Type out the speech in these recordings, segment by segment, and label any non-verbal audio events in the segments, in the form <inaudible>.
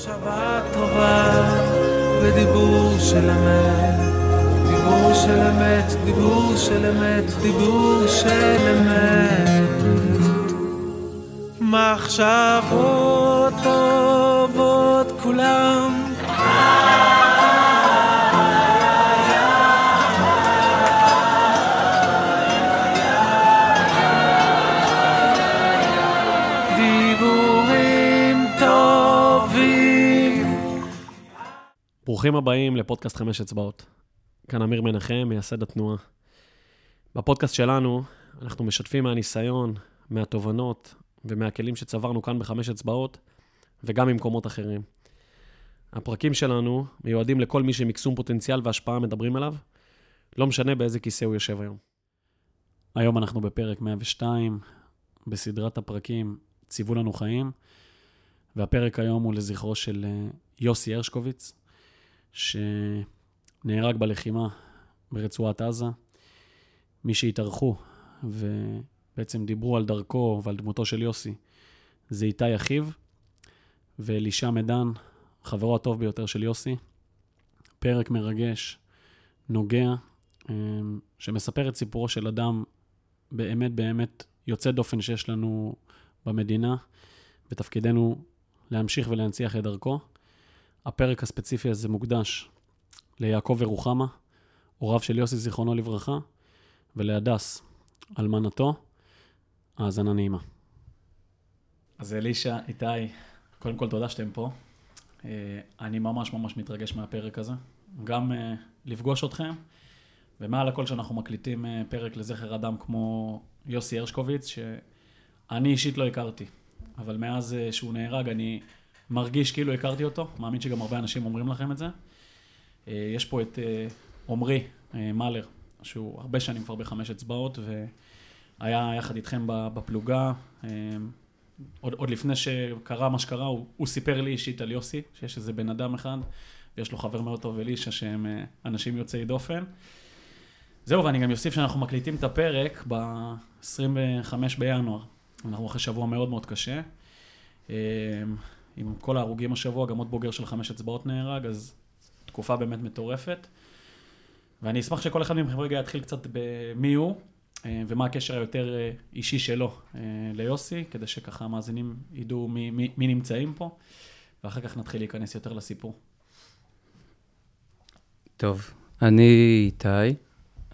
מחשבה טובה ודיבור של אמת, דיבור של אמת, דיבור של אמת, דיבור של אמת. מחשבות טובות כולם ברוכים הבאים לפודקאסט חמש אצבעות. כאן אמיר מנחם, מייסד התנועה. בפודקאסט שלנו אנחנו משתפים מהניסיון, מהתובנות ומהכלים שצברנו כאן בחמש אצבעות, וגם ממקומות אחרים. הפרקים שלנו מיועדים לכל מי שמקסום פוטנציאל והשפעה מדברים עליו, לא משנה באיזה כיסא הוא יושב היום. היום אנחנו בפרק 102, בסדרת הפרקים ציוו לנו חיים, והפרק היום הוא לזכרו של אה, יוסי הרשקוביץ, שנהרג בלחימה ברצועת עזה. מי שהתארחו ובעצם דיברו על דרכו ועל דמותו של יוסי זה איתי אחיו ואלישע מדן, חברו הטוב ביותר של יוסי. פרק מרגש, נוגע, אמ, שמספר את סיפורו של אדם באמת באמת יוצא דופן שיש לנו במדינה, ותפקידנו להמשיך ולהנציח את דרכו. הפרק הספציפי הזה מוקדש ליעקב ורוחמה, הוריו של יוסי, זיכרונו לברכה, ולהדס, אלמנתו. האזנה נעימה. אז אלישע, איתי, קודם כל תודה שאתם פה. אה, אני ממש ממש מתרגש מהפרק הזה. גם אה, לפגוש אתכם, ומעל הכל שאנחנו מקליטים אה, פרק לזכר אדם כמו יוסי הרשקוביץ, שאני אישית לא הכרתי, אבל מאז שהוא נהרג אני מרגיש כאילו הכרתי אותו, מאמין שגם הרבה אנשים אומרים לכם את זה. אה, יש פה את אה, עמרי אה, מאלר, שהוא הרבה שנים כבר בחמש אצבעות, והיה יחד איתכם בפלוגה. עוד, עוד לפני שקרה מה שקרה, הוא, הוא סיפר לי אישית על יוסי, שיש איזה בן אדם אחד, ויש לו חבר מאוד טוב אלישע, שהם אנשים יוצאי דופן. זהו, ואני גם אוסיף שאנחנו מקליטים את הפרק ב-25 בינואר. אנחנו אחרי שבוע מאוד מאוד קשה. עם כל ההרוגים השבוע, גם עוד בוגר של חמש אצבעות נהרג, אז תקופה באמת מטורפת. ואני אשמח שכל אחד מכם רגע יתחיל קצת במי הוא, אה, ומה הקשר היותר אה, אישי שלו אה, ליוסי, כדי שככה המאזינים ידעו מי, מי, מי נמצאים פה, ואחר כך נתחיל להיכנס יותר לסיפור. טוב, אני איתי,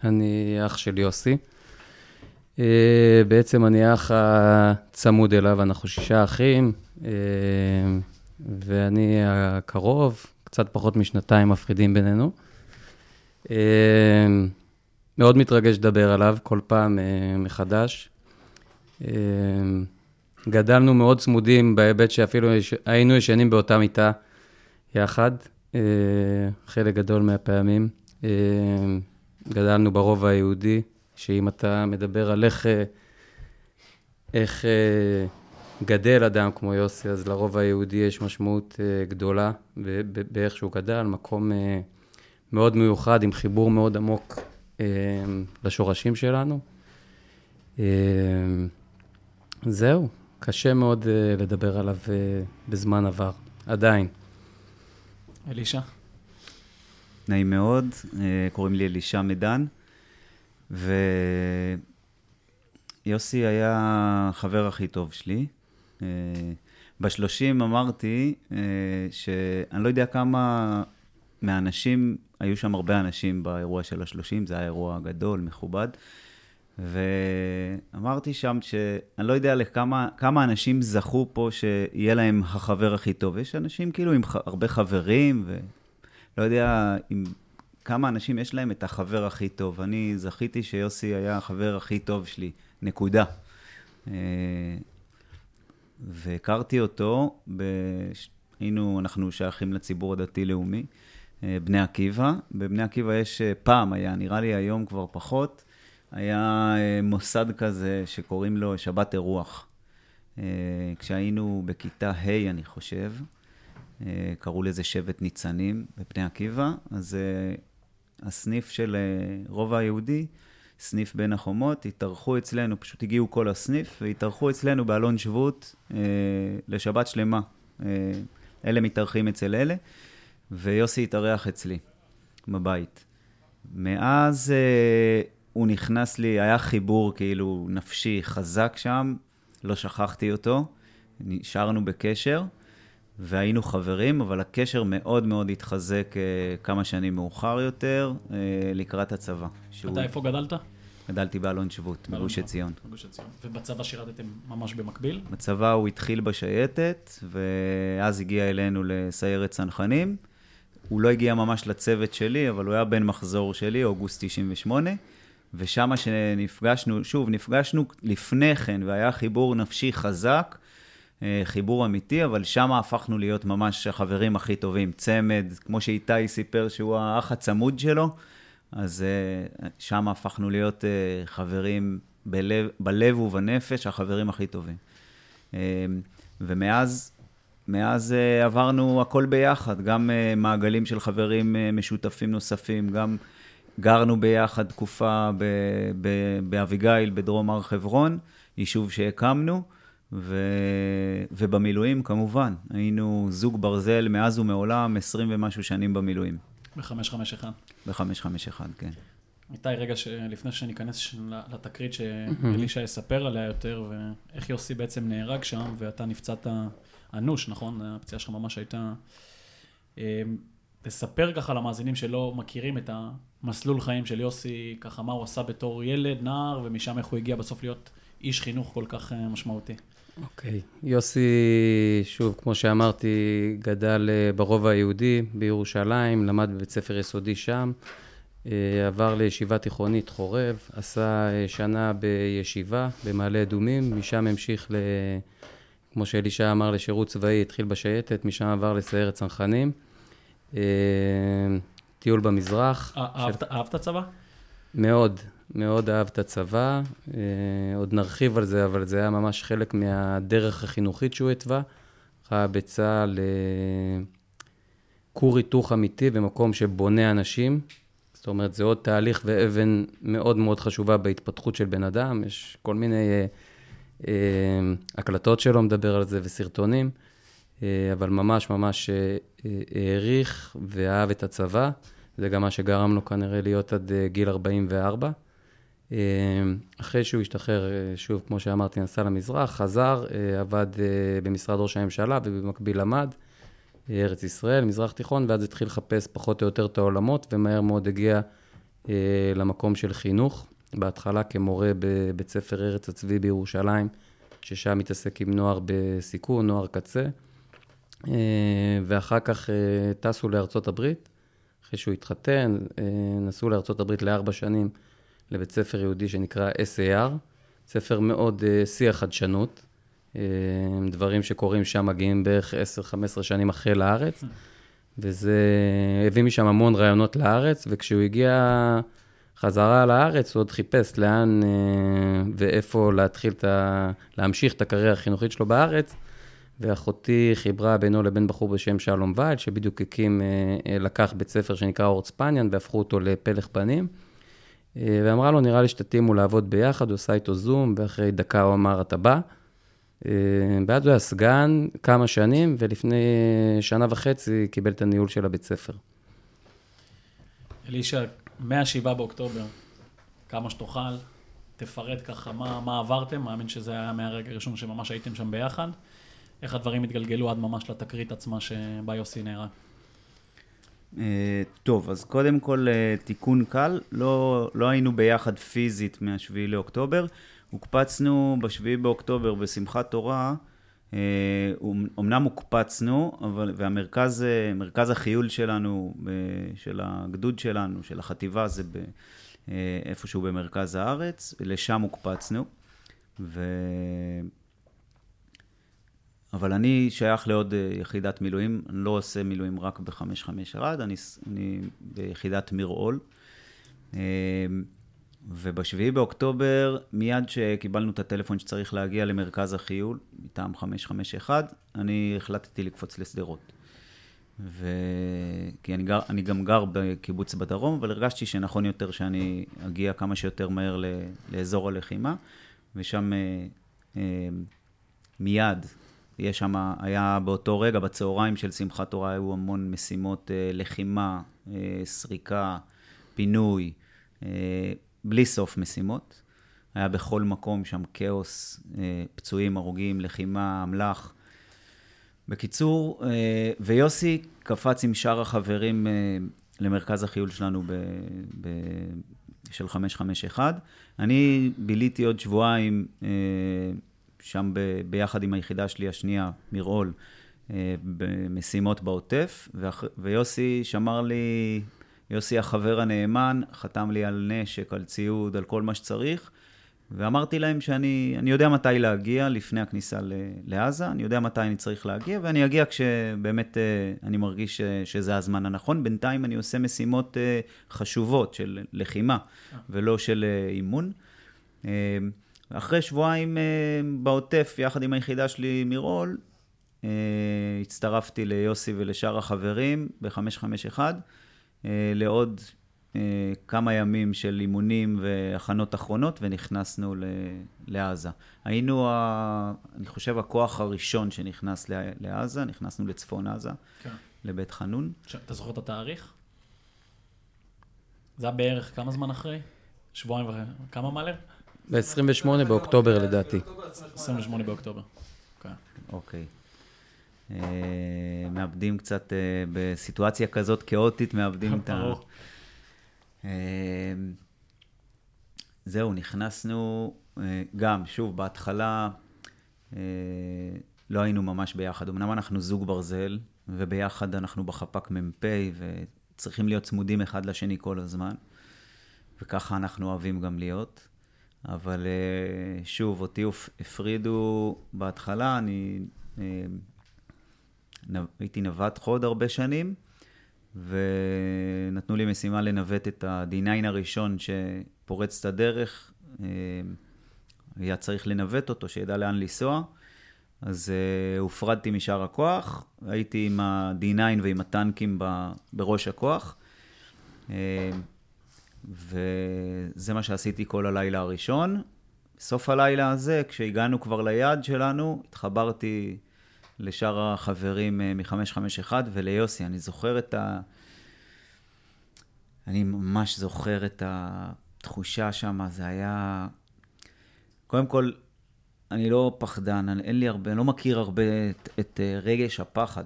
אני אח של יוסי. בעצם אני אח הצמוד אליו, אנחנו שישה אחים, ואני הקרוב, קצת פחות משנתיים מפרידים בינינו. אה, מאוד מתרגש לדבר עליו כל פעם מחדש. גדלנו מאוד צמודים בהיבט שאפילו היינו ישנים באותה מיטה יחד, חלק גדול מהפעמים. גדלנו ברובע היהודי, שאם אתה מדבר על איך, אה, איך אה, גדל אדם כמו יוסי, אז לרוב היהודי יש משמעות אה, גדולה באיך שהוא גדל, מקום מאוד מיוחד, עם חיבור מאוד עמוק לשורשים שלנו. זהו, קשה מאוד לדבר עליו בזמן עבר, עדיין. אלישע? נעים מאוד, קוראים לי אלישע מדן. ויוסי היה החבר הכי טוב שלי. אה, בשלושים אמרתי אה, שאני לא יודע כמה מהאנשים, היו שם הרבה אנשים באירוע של השלושים, זה היה אירוע גדול, מכובד. ואמרתי שם שאני לא יודע לכמה כמה אנשים זכו פה שיהיה להם החבר הכי טוב. יש אנשים כאילו עם הרבה חברים, ולא יודע אם כמה אנשים יש להם את החבר הכי טוב. אני זכיתי שיוסי היה החבר הכי טוב שלי, נקודה. אה, והכרתי אותו, ב... היינו, אנחנו שייכים לציבור הדתי-לאומי, אה, בני עקיבא. בבני עקיבא יש, אה, פעם היה, נראה לי היום כבר פחות, היה מוסד כזה שקוראים לו שבת אירוח. כשהיינו בכיתה ה', אני חושב, קראו לזה שבט ניצנים בבני עקיבא, אז הסניף של אה, רובע היהודי, סניף בין החומות, התארחו אצלנו, פשוט הגיעו כל הסניף, והתארחו אצלנו באלון שבות אה, לשבת שלמה. אה, אלה מתארחים אצל אלה, ויוסי התארח אצלי, בבית. מאז אה, הוא נכנס לי, היה חיבור כאילו נפשי חזק שם, לא שכחתי אותו, נשארנו בקשר. והיינו חברים, אבל הקשר מאוד מאוד התחזק אה, כמה שנים מאוחר יותר, אה, לקראת הצבא. שהוא- אתה איפה גדלת? גדלתי באלון שבות, בגוש. עציון. בגוש עציון. ובצבא שירתתם ממש במקביל? בצבא הוא התחיל בשייטת, ואז הגיע אלינו לסיירת צנחנים. הוא לא הגיע ממש לצוות שלי, אבל הוא היה בן מחזור שלי, אוגוסט 98. ושם שנפגשנו, שוב, נפגשנו לפני כן, והיה חיבור נפשי חזק, חיבור אמיתי, אבל שם הפכנו להיות ממש החברים הכי טובים. צמד, כמו שאיתי סיפר שהוא האח הצמוד שלו, אז אה, שם הפכנו להיות אה, חברים בלב, בלב ובנפש, החברים הכי טובים. אה, ומאז מאז אה, עברנו הכל ביחד, גם אה, מעגלים של חברים אה, משותפים נוספים, גם גרנו ביחד תקופה באביגיל, בדרום הר חברון, יישוב שהקמנו, ו, ובמילואים כמובן, היינו זוג ברזל מאז ומעולם, 20 ומשהו שנים במילואים, ב-551. ב-551, כן. איתי, רגע, ש... לפני שניכנס ש- לתקרית שאלישע יספר עליה יותר, ואיך יוסי בעצם נהרג שם, ואתה נפצעת אנוש, נכון? הפציעה שלך ממש הייתה... אה, תספר ככה למאזינים שלא מכירים את המסלול חיים של יוסי, ככה מה הוא עשה בתור ילד, נער, ומשם איך הוא הגיע בסוף להיות איש חינוך כל כך אה, משמעותי. אוקיי. יוסי, שוב, כמו שאמרתי, גדל אה, ברובע היהודי בירושלים, למד בבית ספר יסודי שם, אה, עבר לישיבה תיכונית חורב, עשה אה, שנה בישיבה במעלה אדומים, משם המשיך, ל... כמו שאלישע אמר, לשירות צבאי, התחיל בשייטת, משם עבר לסיירת צנחנים. טיול במזרח. אה, אהבת צבא? מאוד, מאוד אהב את הצבא. אה, עוד נרחיב על זה, אבל זה היה ממש חלק מהדרך החינוכית שהוא התווה. ראה בצה"ל אה, כור היתוך אמיתי במקום שבונה אנשים. זאת אומרת, זה עוד תהליך ואבן מאוד מאוד חשובה בהתפתחות של בן אדם. יש כל מיני אה, אה, הקלטות שלו מדבר על זה וסרטונים, אה, אבל ממש ממש אה, אה, העריך ואהב את הצבא. זה גם מה שגרם לו כנראה להיות עד אה, גיל 44. אה, אחרי שהוא השתחרר, אה, שוב, כמו שאמרתי, נסע למזרח, חזר, אה, עבד אה, במשרד ראש הממשלה ובמקביל למד, ארץ ישראל, מזרח תיכון, ואז התחיל לחפש פחות או יותר את העולמות, ומהר מאוד הגיע למקום של חינוך. בהתחלה כמורה בבית ספר ארץ הצבי בירושלים, ששם מתעסק עם נוער בסיכון, נוער קצה. ואחר כך טסו לארצות הברית. אחרי שהוא התחתן, נסעו לארצות הברית לארבע שנים לבית ספר יהודי שנקרא SAR, ספר מאוד אה, שיא החדשנות. אה, דברים שקורים שם מגיעים בערך 10-15 שנים אחרי לארץ, וזה הביא משם המון רעיונות לארץ, וכשהוא הגיע חזרה לארץ, הוא עוד חיפש לאן אה, ואיפה להתחיל את ה... להמשיך את הקריירה החינוכית שלו בארץ. ואחותי חיברה בינו לבין בחור בשם שלום וייל, שבדיוק הקים, לקח בית ספר שנקרא אורט ספניאן, והפכו אותו לפלך פנים. אה, ואמרה לו, נראה לי שתתאימו לעבוד ביחד, הוא עשה איתו זום, ואחרי דקה הוא אמר, אתה בא. אה, ואז הוא היה סגן כמה שנים, ולפני שנה וחצי קיבל את הניהול של הבית ספר. אלישע, מ-7 באוקטובר, כמה שתוכל, תפרט ככה מה, מה עברתם, מאמין שזה היה מהרגע הראשון שממש הייתם שם ביחד. איך הדברים התגלגלו עד ממש לתקרית עצמה שבה יוסי נהרג. אה, טוב, אז קודם כל אה, תיקון קל, לא, לא היינו ביחד פיזית מה-7 לאוקטובר, הוקפצנו ב-7 באוקטובר בשמחת תורה, אה, אמנם הוקפצנו, אבל, והמרכז מרכז החיול שלנו, של הגדוד שלנו, של החטיבה, זה ב, אה, איפשהו במרכז הארץ, לשם הוקפצנו. ו... אבל אני שייך לעוד אה, יחידת מילואים, אני לא עושה מילואים רק ב-551, אני, אני ביחידת מירעול. אה, ובשביעי באוקטובר, מיד שקיבלנו את הטלפון שצריך להגיע למרכז החיול, מטעם 551, אני החלטתי לקפוץ לשדרות. ו... כי אני, גר, אני גם גר בקיבוץ בדרום, אבל הרגשתי שנכון יותר שאני אגיע כמה שיותר מהר ל... לאזור הלחימה, ושם אה, אה, מיד יש שם, היה באותו רגע, בצהריים של שמחת תורה, היו המון משימות אה, לחימה, אה, סריקה, פינוי, אה, בלי סוף משימות. היה בכל מקום שם כאוס, פצועים, הרוגים, לחימה, אמל"ח. בקיצור, ויוסי קפץ עם שאר החברים למרכז החיול שלנו ב, ב, של 551. אני ביליתי עוד שבועיים שם ב, ביחד עם היחידה שלי השנייה, מירעול, במשימות בעוטף, ואח, ויוסי שמר לי, יוסי החבר הנאמן, חתם לי על נשק, על ציוד, על כל מה שצריך. ואמרתי להם שאני יודע מתי להגיע לפני הכניסה לעזה, אני יודע מתי אני צריך להגיע, ואני אגיע כשבאמת אה, אני מרגיש שזה הזמן הנכון. בינתיים אני עושה משימות אה, חשובות של לחימה, ולא של אה, אימון. אחרי שבועיים בעוטף, יחד עם היחידה שלי מירול, הצטרפתי ליוסי ולשאר החברים ב-551 לעוד אה, כמה ימים של אימונים והכנות אחרונות, ונכנסנו לעזה. היינו, ה, אני חושב, הכוח הראשון שנכנס לעזה, נכנסנו לצפון עזה, כן. לבית חנון. אתה זוכר את התאריך? זה היה בערך כמה זמן אחרי? שבועיים וחצי, כמה מלר? ב-28 באוקטובר לדעתי. 28 באוקטובר. כן. אוקיי. אה, מאבדים קצת, אה, בסיטואציה כזאת כאוטית, מאבדים את ה... אמ, זהו, נכנסנו אה, גם, שוב, בהתחלה אה, לא היינו ממש ביחד. אמנם אנחנו זוג ברזל, וביחד אנחנו בחפ"ק מ"פ, וצריכים להיות צמודים אחד לשני כל הזמן, וככה אנחנו אוהבים גם להיות. אבל אה, שוב, אותי הפרידו בהתחלה, אני הייתי נווט חוד הרבה שנים, ונתנו לי משימה לנווט את ה-D9 הראשון שפורץ את הדרך. אה, היה צריך לנווט אותו, שידע לאן לנסוע. אז uh, הופרדתי משאר הכוח, הייתי עם ה-D9 ועם הטנקים ב, בראש הכוח. Uh, וזה מה שעשיתי כל הלילה הראשון. בסוף הלילה הזה, כשהגענו כבר ליעד שלנו, התחברתי לשאר החברים אה, מ-551 וליוסי. אני זוכר את ה... אני ממש זוכר את התחושה שם, זה היה... קודם כל, אני לא פחדן, אני, אין לי הרבה, אני לא מכיר הרבה את, את אה, רגש הפחד.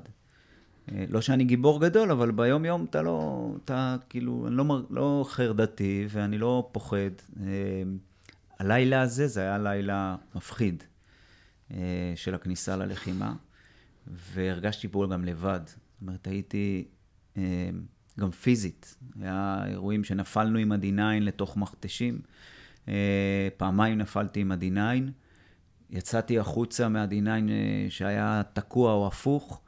אה, לא שאני גיבור גדול, אבל ביום-יום אתה לא, אתה כאילו, אני לא, לא חרדתי ואני לא פוחד. הלילה הזה, זה היה לילה מפחיד של הכניסה ללחימה. והרגשתי פה גם לבד. זאת אומרת, הייתי אה, גם פיזית. היה אירועים שנפלנו עם ה-D9 לתוך מכתשים. אה, פעמיים נפלתי עם ה-D9. יצאתי החוצה מה-D9 אה, שהיה תקוע או הפוך,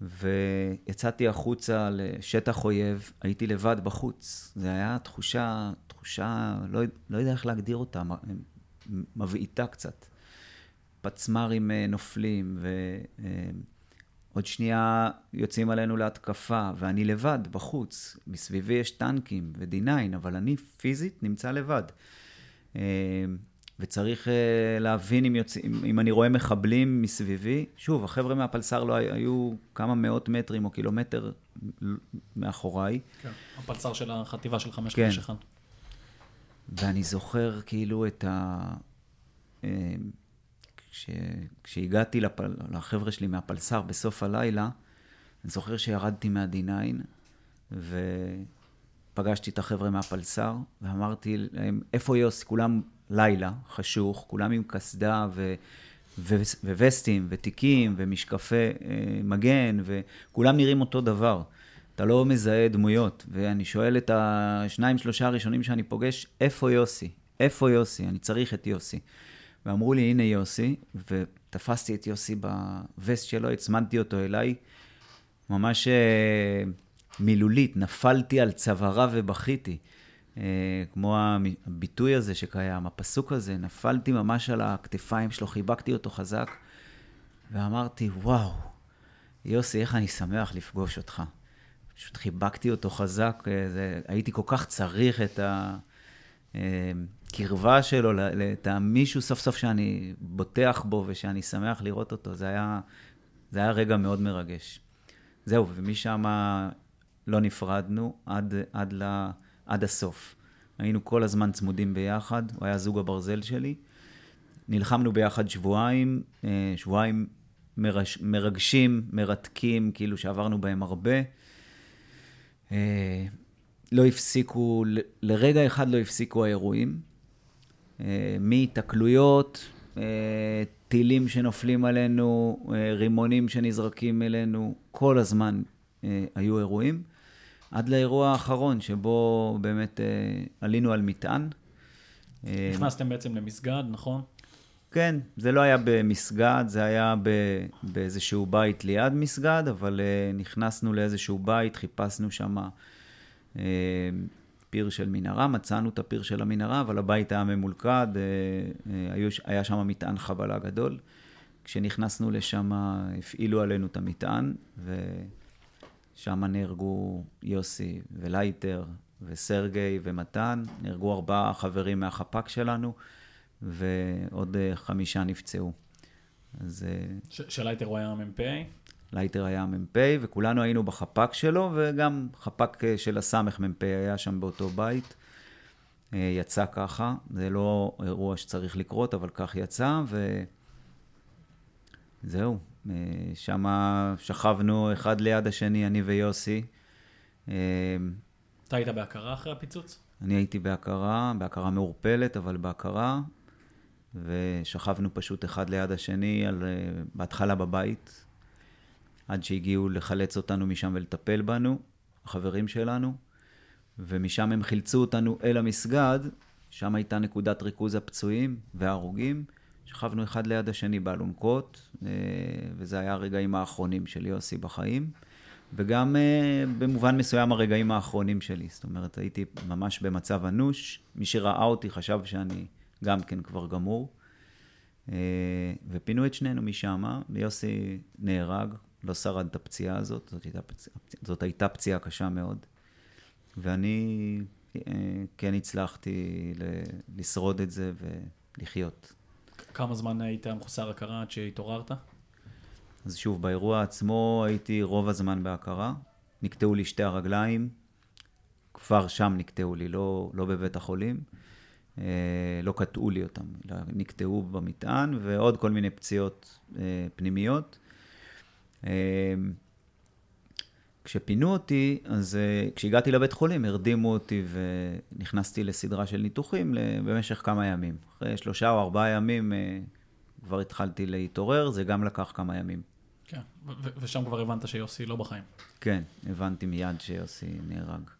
ויצאתי החוצה לשטח אויב, הייתי לבד בחוץ. זו הייתה תחושה, תחושה, לא, לא יודע איך להגדיר אותה, מבעיטה קצת. פצמ"רים אה, נופלים, ועוד אה, שנייה יוצאים עלינו להתקפה, ואני לבד, בחוץ. מסביבי יש טנקים ו-D9, אבל אני פיזית נמצא לבד. אה, וצריך להבין אם, יוצא, אם אני רואה מחבלים מסביבי. שוב, החבר'ה מהפלס"ר לא היו כמה מאות מטרים או קילומטר מאחוריי. כן, הפלס"ר של החטיבה של 551. כן. ואני זוכר כאילו את ה... כש, כשהגעתי לפל, לחבר'ה שלי מהפלס"ר בסוף הלילה, אני זוכר שירדתי מה-D9 ופגשתי את החבר'ה מהפלס"ר ואמרתי להם, איפה יוסי? כולם לילה, חשוך, כולם עם קסדה ו... ו- ווסטים, ותיקים, ומשקפי אה, מגן, וכולם נראים אותו דבר. אתה לא מזהה דמויות. ואני שואל את השניים, שלושה הראשונים שאני פוגש, איפה יוסי? איפה יוסי? אני צריך את יוסי. ואמרו לי, הנה יוסי, ותפסתי את יוסי בווסט שלו, הצמדתי אותו אליי, ממש אה, מילולית, נפלתי על צווארה ובכיתי. אה, כמו הביטוי הזה שקיים, הפסוק הזה, נפלתי ממש על הכתפיים שלו, חיבקתי אותו חזק, ואמרתי, וואו, יוסי, איך אני שמח לפגוש אותך. פשוט חיבקתי אותו חזק, אה, זה, הייתי כל כך צריך את, הקרבה שלו, ל- ל- את המישהו סוף סוף שאני בוטח בו ושאני שמח לראות אותו, זה היה, זה היה רגע מאוד מרגש. זהו, ומשם לא נפרדנו עד, עד, ל, עד הסוף. היינו כל הזמן צמודים ביחד, הוא היה זוג הברזל שלי. נלחמנו ביחד שבועיים, אה, שבועיים מרש, מרגשים, מרתקים, כאילו שעברנו בהם הרבה. אה, לא הפסיקו, ל- לרגע אחד לא הפסיקו האירועים. אה, מהיתקלויות, טילים שנופלים עלינו, רימונים שנזרקים אלינו, כל הזמן היו אירועים. עד לאירוע האחרון, שבו באמת אה, עלינו על מטען. אה, נכנסתם בעצם למסגד, נכון? כן, זה לא היה במסגד, זה היה ב, באיזשהו בית ליד מסגד, אבל uh, נכנסנו לאיזשהו בית, חיפשנו שם uh, פיר של מנהרה, מצאנו את הפיר של המנהרה, אבל הבית היה ממולכד, uh, היו, היה שם מטען חבלה גדול. כשנכנסנו לשם, הפעילו עלינו את המטען, ושם נהרגו יוסי ולייטר וסרגי ומתן, נהרגו ארבעה חברים מהחפ"ק שלנו. ועוד אה, חמישה נפצעו. אז אה, ש- ש לייטר הוא היה מ"פ. לייטר היה מ"פ, וכולנו היינו בחפ"ק שלו, וגם חפ"ק אה, של הסמ"ך מ"פ היה שם באותו בית. יצא ככה, זה לא אירוע שצריך לקרות, אבל כך יצא, וזהו. שם שכבנו אחד ליד השני, אני ויוסי. אה, אתה היית בהכרה אחרי הפיצוץ? אני הייתי בהכרה, בהכרה מעורפלת, אבל בהכרה, ושכבנו פשוט אחד ליד השני, על, אה, בהתחלה בבית, עד שהגיעו לחלץ אותנו משם ולטפל בנו, החברים שלנו, ומשם הם חילצו אותנו אל המסגד, שם הייתה נקודת ריכוז הפצועים וההרוגים. שכבנו אחד ליד השני באלונקות, אה, וזה היה הרגעים האחרונים של יוסי בחיים. וגם uh, במובן מסוים הרגעים האחרונים שלי. זאת אומרת, הייתי ממש במצב אנוש. מי שראה אותי חשב שאני גם כן כבר גמור. Uh, ופינו את שנינו משם, ויוסי נהרג, לא שרד את הפציעה הזאת, זאת הייתה, פצ... זאת הייתה פציעה קשה מאוד. ואני כן הצלחתי לשרוד את זה ולחיות. כמה זמן היית מחוסר הכרה עד שהתעוררת? אז שוב, באירוע עצמו הייתי רוב הזמן בהכרה. נקטעו לי שתי הרגליים, כבר שם נקטעו לי, לא, לא בבית החולים. אה, לא קטעו לי אותם, אלא נקטעו במטען, ועוד כל מיני פציעות אה, פנימיות. אה, כשפינו אותי, אז אה, כשהגעתי לבית חולים, הרדימו אותי ונכנסתי לסדרה של ניתוחים במשך כמה ימים. אחרי שלושה או ארבעה ימים אה, כבר התחלתי להתעורר, זה גם לקח כמה ימים. כן. ו- ו- ושם כבר הבנת שיוסי לא בחיים. כן, הבנתי מיד שיוסי נהרג.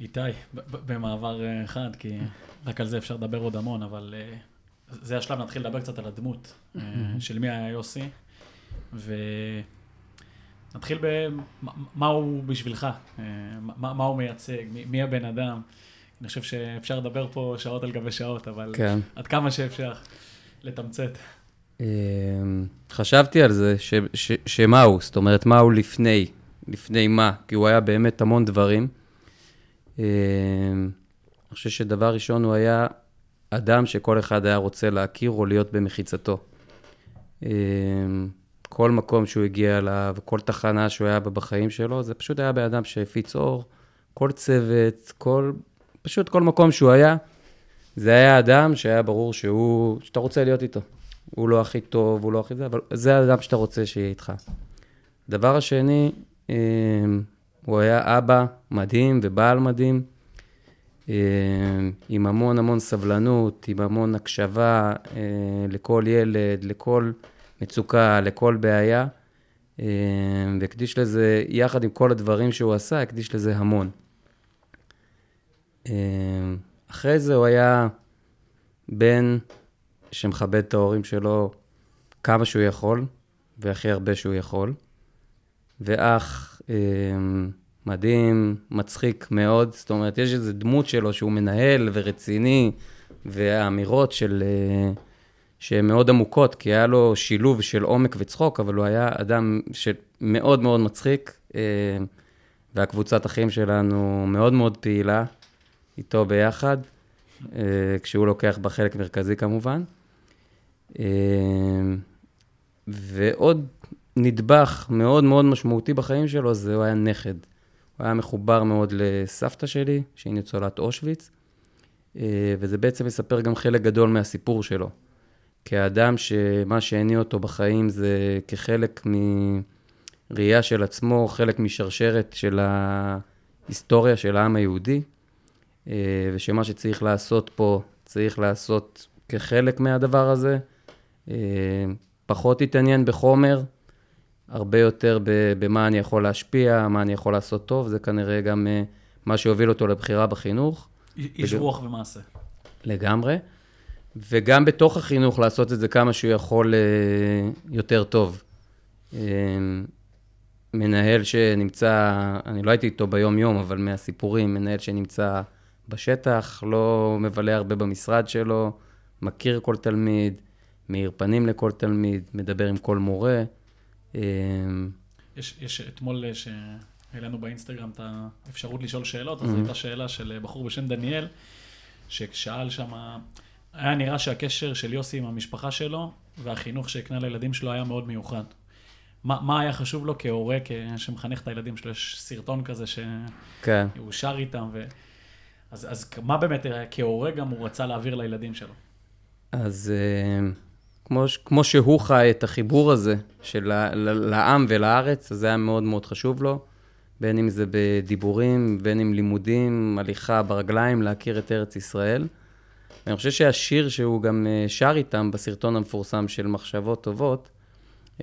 איתי, במעבר אה, אחד, כי רק על זה אפשר לדבר עוד המון, אבל אה, זה השלב, נתחיל לדבר קצת על הדמות אה, של מי היה יוסי, ונתחיל במה הוא בשבילך, אה, מה, מה הוא מייצג, מי, מי הבן אדם. אני חושב שאפשר לדבר פה שעות על גבי שעות, אבל כן. עד כמה שאפשר לתמצת. אמ, חשבתי על זה, ש, ש, שמה הוא, זאת אומרת, מה הוא לפני, לפני מה, כי הוא היה באמת המון דברים. אמ, אני חושב שדבר ראשון, הוא היה אדם שכל אחד היה רוצה להכיר או להיות במחיצתו. אמ, כל מקום שהוא הגיע אליו, כל תחנה שהוא היה בה בחיים שלו, זה פשוט היה בן אדם שהפיץ אור, כל צוות, כל, פשוט כל מקום שהוא היה, זה היה אדם שהיה ברור שהוא, שאתה רוצה להיות איתו. הוא לא הכי טוב, הוא לא הכי זה, אבל זה האדם שאתה רוצה שיהיה איתך. הדבר השני, אה, הוא היה אבא מדהים ובעל מדהים, אה, עם המון המון סבלנות, עם המון הקשבה אה, לכל ילד, לכל מצוקה, לכל בעיה, אה, והקדיש לזה, יחד עם כל הדברים שהוא עשה, הקדיש לזה המון. אה, אחרי זה הוא היה בן שמכבד את ההורים שלו כמה שהוא יכול, והכי הרבה שהוא יכול. ואח אה, מדהים, מצחיק מאוד, זאת אומרת, יש איזו דמות שלו שהוא מנהל ורציני, והאמירות של... אה, שהן מאוד עמוקות, כי היה לו שילוב של עומק וצחוק, אבל הוא היה אדם שמאוד מאוד מצחיק, אה, והקבוצת אחים שלנו מאוד מאוד פעילה. איתו ביחד, אה, כשהוא לוקח בה חלק מרכזי כמובן. אה, ועוד נדבך מאוד מאוד משמעותי בחיים שלו, זה הוא היה נכד. הוא היה מחובר מאוד לסבתא שלי, שהיא ניצולת אושוויץ, וזה בעצם מספר גם חלק גדול מהסיפור שלו. כאדם שמה שהניע אותו בחיים זה כחלק מראייה של עצמו, חלק משרשרת של ההיסטוריה של העם היהודי, אה, ושמה שצריך לעשות פה, צריך לעשות כחלק מהדבר הזה. אה, פחות התעניין בחומר, הרבה יותר במה אני יכול להשפיע, מה אני יכול לעשות טוב, זה כנראה גם אה, מה שהוביל אותו לבחירה בחינוך. איש וגם... רוח ומעשה. לגמרי. וגם בתוך החינוך לעשות את זה כמה שהוא יכול יותר טוב. מנהל שנמצא, אני לא הייתי איתו ביום-יום, אבל מהסיפורים, מנהל שנמצא בשטח, לא מבלה הרבה במשרד שלו, מכיר כל תלמיד, מאיר פנים לכל תלמיד, מדבר עם כל מורה. אמ, יש, יש אתמול אה, שהעלינו באינסטגרם את האפשרות לשאול שאלות, אז mm-hmm. הייתה שאלה של אה, בחור בשם דניאל, ששאל שם, היה נראה שהקשר של יוסי עם המשפחה שלו והחינוך שהקנה לילדים שלו היה מאוד מיוחד. מה, מה היה חשוב לו כהורה שמחנך את הילדים שלו? יש סרטון כזה שהוא כן. שר איתם, ו... אז, אז מה באמת, כהורה גם הוא רצה להעביר לילדים שלו? אז אה, כמו, כמו שהוא חי את החיבור הזה של לעם ולארץ, אז זה היה מאוד מאוד חשוב לו, בין אם זה בדיבורים, בין אם לימודים, הליכה ברגליים, להכיר את ארץ ישראל. ואני חושב שהשיר שהוא גם אה, שר איתם בסרטון המפורסם של מחשבות טובות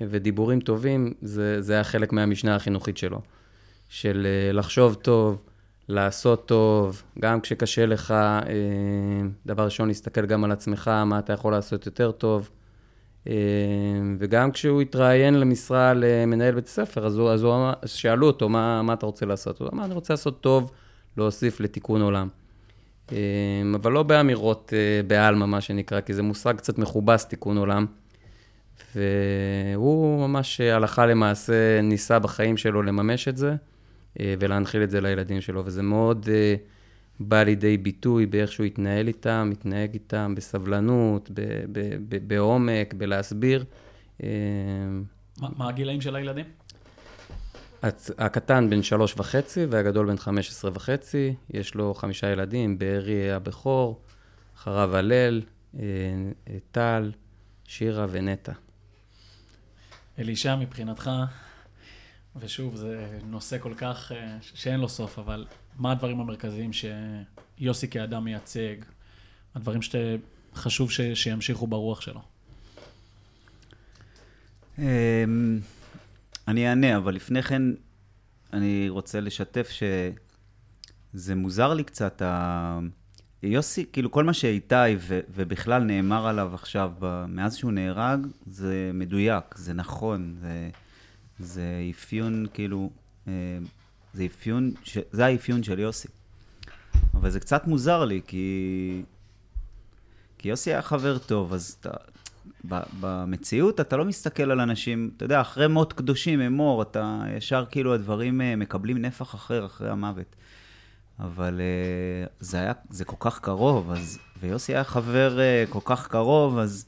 אה, ודיבורים טובים, זה, זה היה חלק מהמשנה החינוכית שלו. של לחשוב טוב, לעשות טוב, גם כשקשה לך, אה, דבר ראשון, להסתכל גם על עצמך, מה אתה יכול לעשות יותר טוב. אה, וגם כשהוא התראיין למשרה למנהל בית ספר, אז, הוא, אז, הוא, אז שאלו אותו, מה, מה אתה רוצה לעשות? הוא אמר, אני רוצה לעשות טוב, להוסיף לתיקון עולם. אה, אבל לא באמירות בעלמא, מה שנקרא, כי זה מושג קצת מכובס, תיקון עולם. והוא ממש הלכה למעשה ניסה בחיים שלו לממש את זה. אה, ולהנחיל את זה לילדים שלו, וזה מאוד אה, בא לידי ביטוי באיך שהוא התנהל איתם, מתנהג איתם בסבלנות, בעומק, בלהסביר. אה, מה, מה הגילאים של הילדים? הקטן בן שלוש וחצי והגדול בן חמש עשרה וחצי. יש לו חמישה ילדים, בארי הבכור, אחריו הלל, טל, שירה ונטע. אלישע, מבחינתך, ושוב, זה נושא כל כך, אה, שאין לו סוף, אבל מה הדברים המרכזיים שיוסי כאדם מייצג? הדברים שחשוב ש... שימשיכו ברוח שלו? אני אענה, אבל לפני כן אני רוצה לשתף שזה מוזר לי קצת, ה... יוסי, כאילו כל מה שאיתי ו... ובכלל נאמר עליו עכשיו, מאז שהוא נהרג, זה מדויק, זה נכון, זה... זה אפיון, כאילו, אה, זה אפיון, ש... זה האפיון של יוסי. אבל זה קצת מוזר לי, כי... כי יוסי היה חבר טוב, אז אתה... במציאות אתה לא מסתכל על אנשים, אתה יודע, אחרי מות קדושים, אמור, אתה ישר כאילו הדברים אה, מקבלים נפח אחר אחרי המוות. אבל אה, זה היה, זה כל כך קרוב, אז, ויוסי היה חבר כל כך קרוב, אז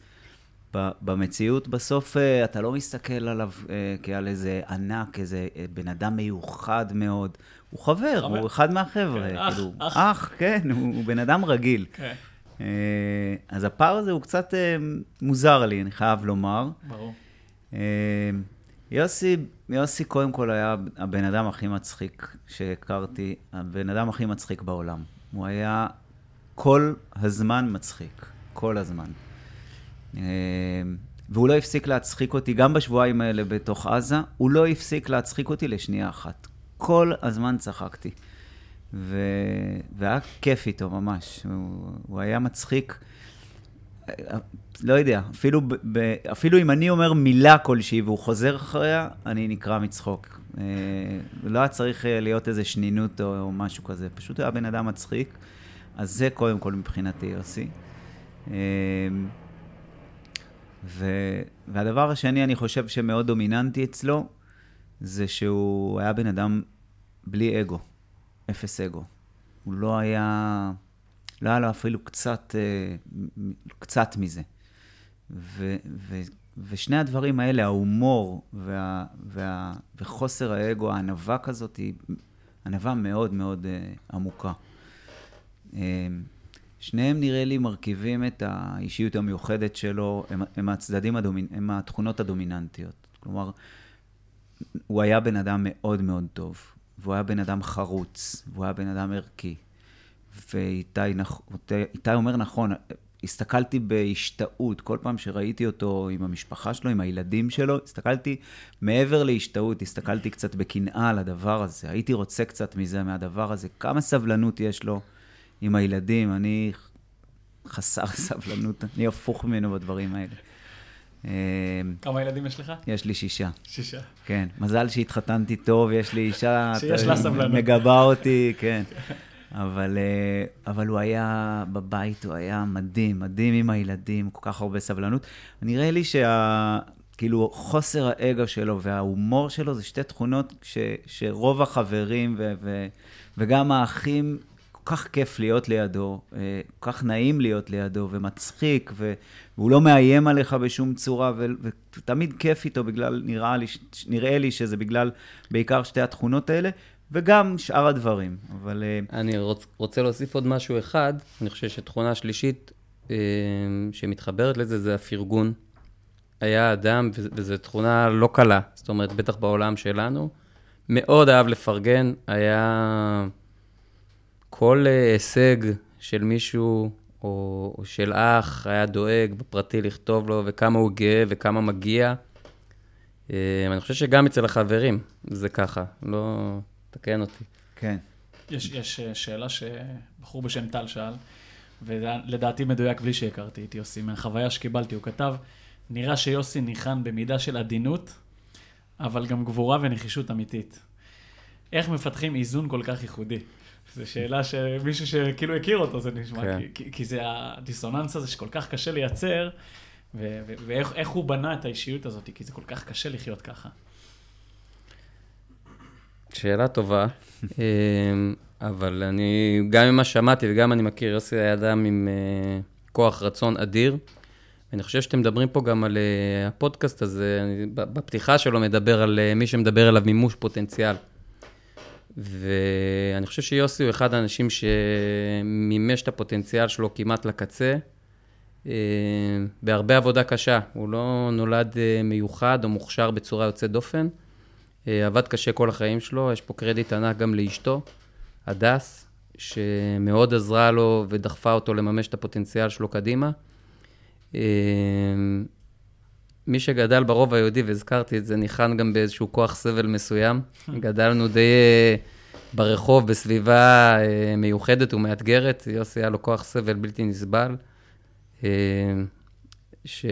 במציאות בסוף אה, אתה לא מסתכל עליו אה, כעל איזה ענק, איזה אה, בן אדם מיוחד מאוד. הוא חבר, חבר. הוא אחד מהחבר'ה. כן, כאילו, אח, אח. כן, הוא, הוא בן אדם רגיל. כן. אז הפער הזה הוא קצת מוזר לי, אני חייב לומר. ברור. יוסי, יוסי קודם כל היה הבן אדם הכי מצחיק שהכרתי, הבן אדם הכי מצחיק בעולם. הוא היה כל הזמן מצחיק, כל הזמן. אה, והוא לא הפסיק להצחיק אותי, גם בשבועיים האלה בתוך עזה, הוא לא הפסיק להצחיק אותי לשנייה אחת. כל הזמן צחקתי. ו... והיה כיף איתו ממש. הוא, הוא היה מצחיק, לא יודע, אפילו, ב... אפילו אם אני אומר מילה כלשהי והוא חוזר אחריה, אני נקרע מצחוק. אה, לא היה צריך אה, להיות איזה שנינות או, משהו כזה, פשוט היה בן אדם מצחיק. אז זה קודם כל מבחינתי, יוסי. ו... והדבר השני, אני חושב שמאוד דומיננטי אצלו, זה שהוא היה בן אדם בלי אגו, אפס אגו. הוא לא היה, לא היה לו אפילו קצת, אה, קצת מזה. ו, ו, ושני הדברים האלה, ההומור וה, וה, וחוסר האגו, הענווה כזאת, היא ענווה מאוד מאוד uh, עמוקה. Um, שניהם נראה לי מרכיבים את האישיות המיוחדת שלו, הם, הם הצדדים הדומינ... הם התכונות הדומיננטיות. כלומר, הוא היה בן אדם מאוד מאוד טוב, והוא היה בן אדם חרוץ, והוא היה בן אדם ערכי. ואיתי נכ... אומר נכון, הסתכלתי בהשתאות, כל פעם שראיתי אותו עם המשפחה שלו, עם הילדים שלו, הסתכלתי מעבר להשתאות, הסתכלתי קצת בקנאה על הדבר הזה. הייתי רוצה קצת מזה, מהדבר הזה. כמה סבלנות יש לו עם הילדים, אני חסר <laughs> סבלנות, אני הפוך ממנו בדברים האלה. אה, כמה ילדים יש לך? יש לי שישה. שישה. כן, מזל שהתחתנתי טוב, יש לי אישה... <laughs> שיש לה סבלנות. מגבה אותי, <laughs> כן. אבל, אה, אבל הוא היה בבית, הוא היה מדהים, מדהים עם הילדים, כל כך הרבה סבלנות. נראה לי שה... כאילו, חוסר האגו שלו וההומור שלו זה שתי תכונות ש, שרוב החברים ו, ו, וגם האחים, כך כיף להיות לידו, אה, כל כך נעים להיות לידו ומצחיק, ו, והוא לא מאיים עליך בשום צורה, ו, ותמיד כיף איתו בגלל, נראה לי, נראה לי שזה בגלל בעיקר שתי התכונות האלה. וגם שאר הדברים, אבל... אה, אני רוצ, רוצה להוסיף עוד משהו אחד. אני חושב שתכונה שלישית אה, שמתחברת לזה זה הפרגון. היה אדם, וזו תכונה לא קלה, זאת אומרת, בטח בעולם שלנו, מאוד אהב לפרגן, היה כל אה, הישג של מישהו או, או של אח, היה דואג בפרטי לכתוב לו וכמה הוא גאה וכמה מגיע. אני חושב שגם אצל החברים זה ככה, לא... תקן אותי. כן. יש, יש אה, שאלה שבחור בשם טל שאל, ולדעתי מדויק בלי שהכרתי את יוסי, מהחוויה שקיבלתי, הוא כתב, נראה שיוסי ניחן במידה של עדינות, אבל גם גבורה ונחישות אמיתית. איך מפתחים איזון כל כך ייחודי? זו שאלה שמישהו שכאילו הכיר אותו, זה נשמע, כן. כי, כי זה הדיסוננס הזה שכל כך קשה לייצר, ואיך הוא בנה את האישיות הזאת, כי זה כל כך קשה לחיות ככה. שאלה טובה, אמ, אבל אני, גם ממה שמעתי וגם אני מכיר, יוסי היה אדם עם אה, כוח רצון אדיר. אני חושב שאתם מדברים פה גם על uh, הפודקאסט הזה, אני, בפתיחה שלו מדבר על uh, מי שמדבר עליו מימוש פוטנציאל. ואני חושב שיוסי הוא אחד האנשים שמימש את הפוטנציאל שלו כמעט לקצה, uh, בהרבה עבודה קשה. הוא לא נולד uh, מיוחד או מוכשר בצורה יוצאת דופן. אה, עבד קשה כל החיים שלו, יש פה קרדיט ענק גם לאשתו, הדס, שמאוד עזרה לו ודחפה אותו לממש את הפוטנציאל שלו קדימה. אה, מי שגדל ברוב היהודי, והזכרתי את זה, ניחן גם באיזשהו כוח סבל מסוים. <laughs> גדלנו די אה, ברחוב, בסביבה מיוחדת ומאתגרת. יוסי היה לו כוח סבל בלתי נסבל. ש...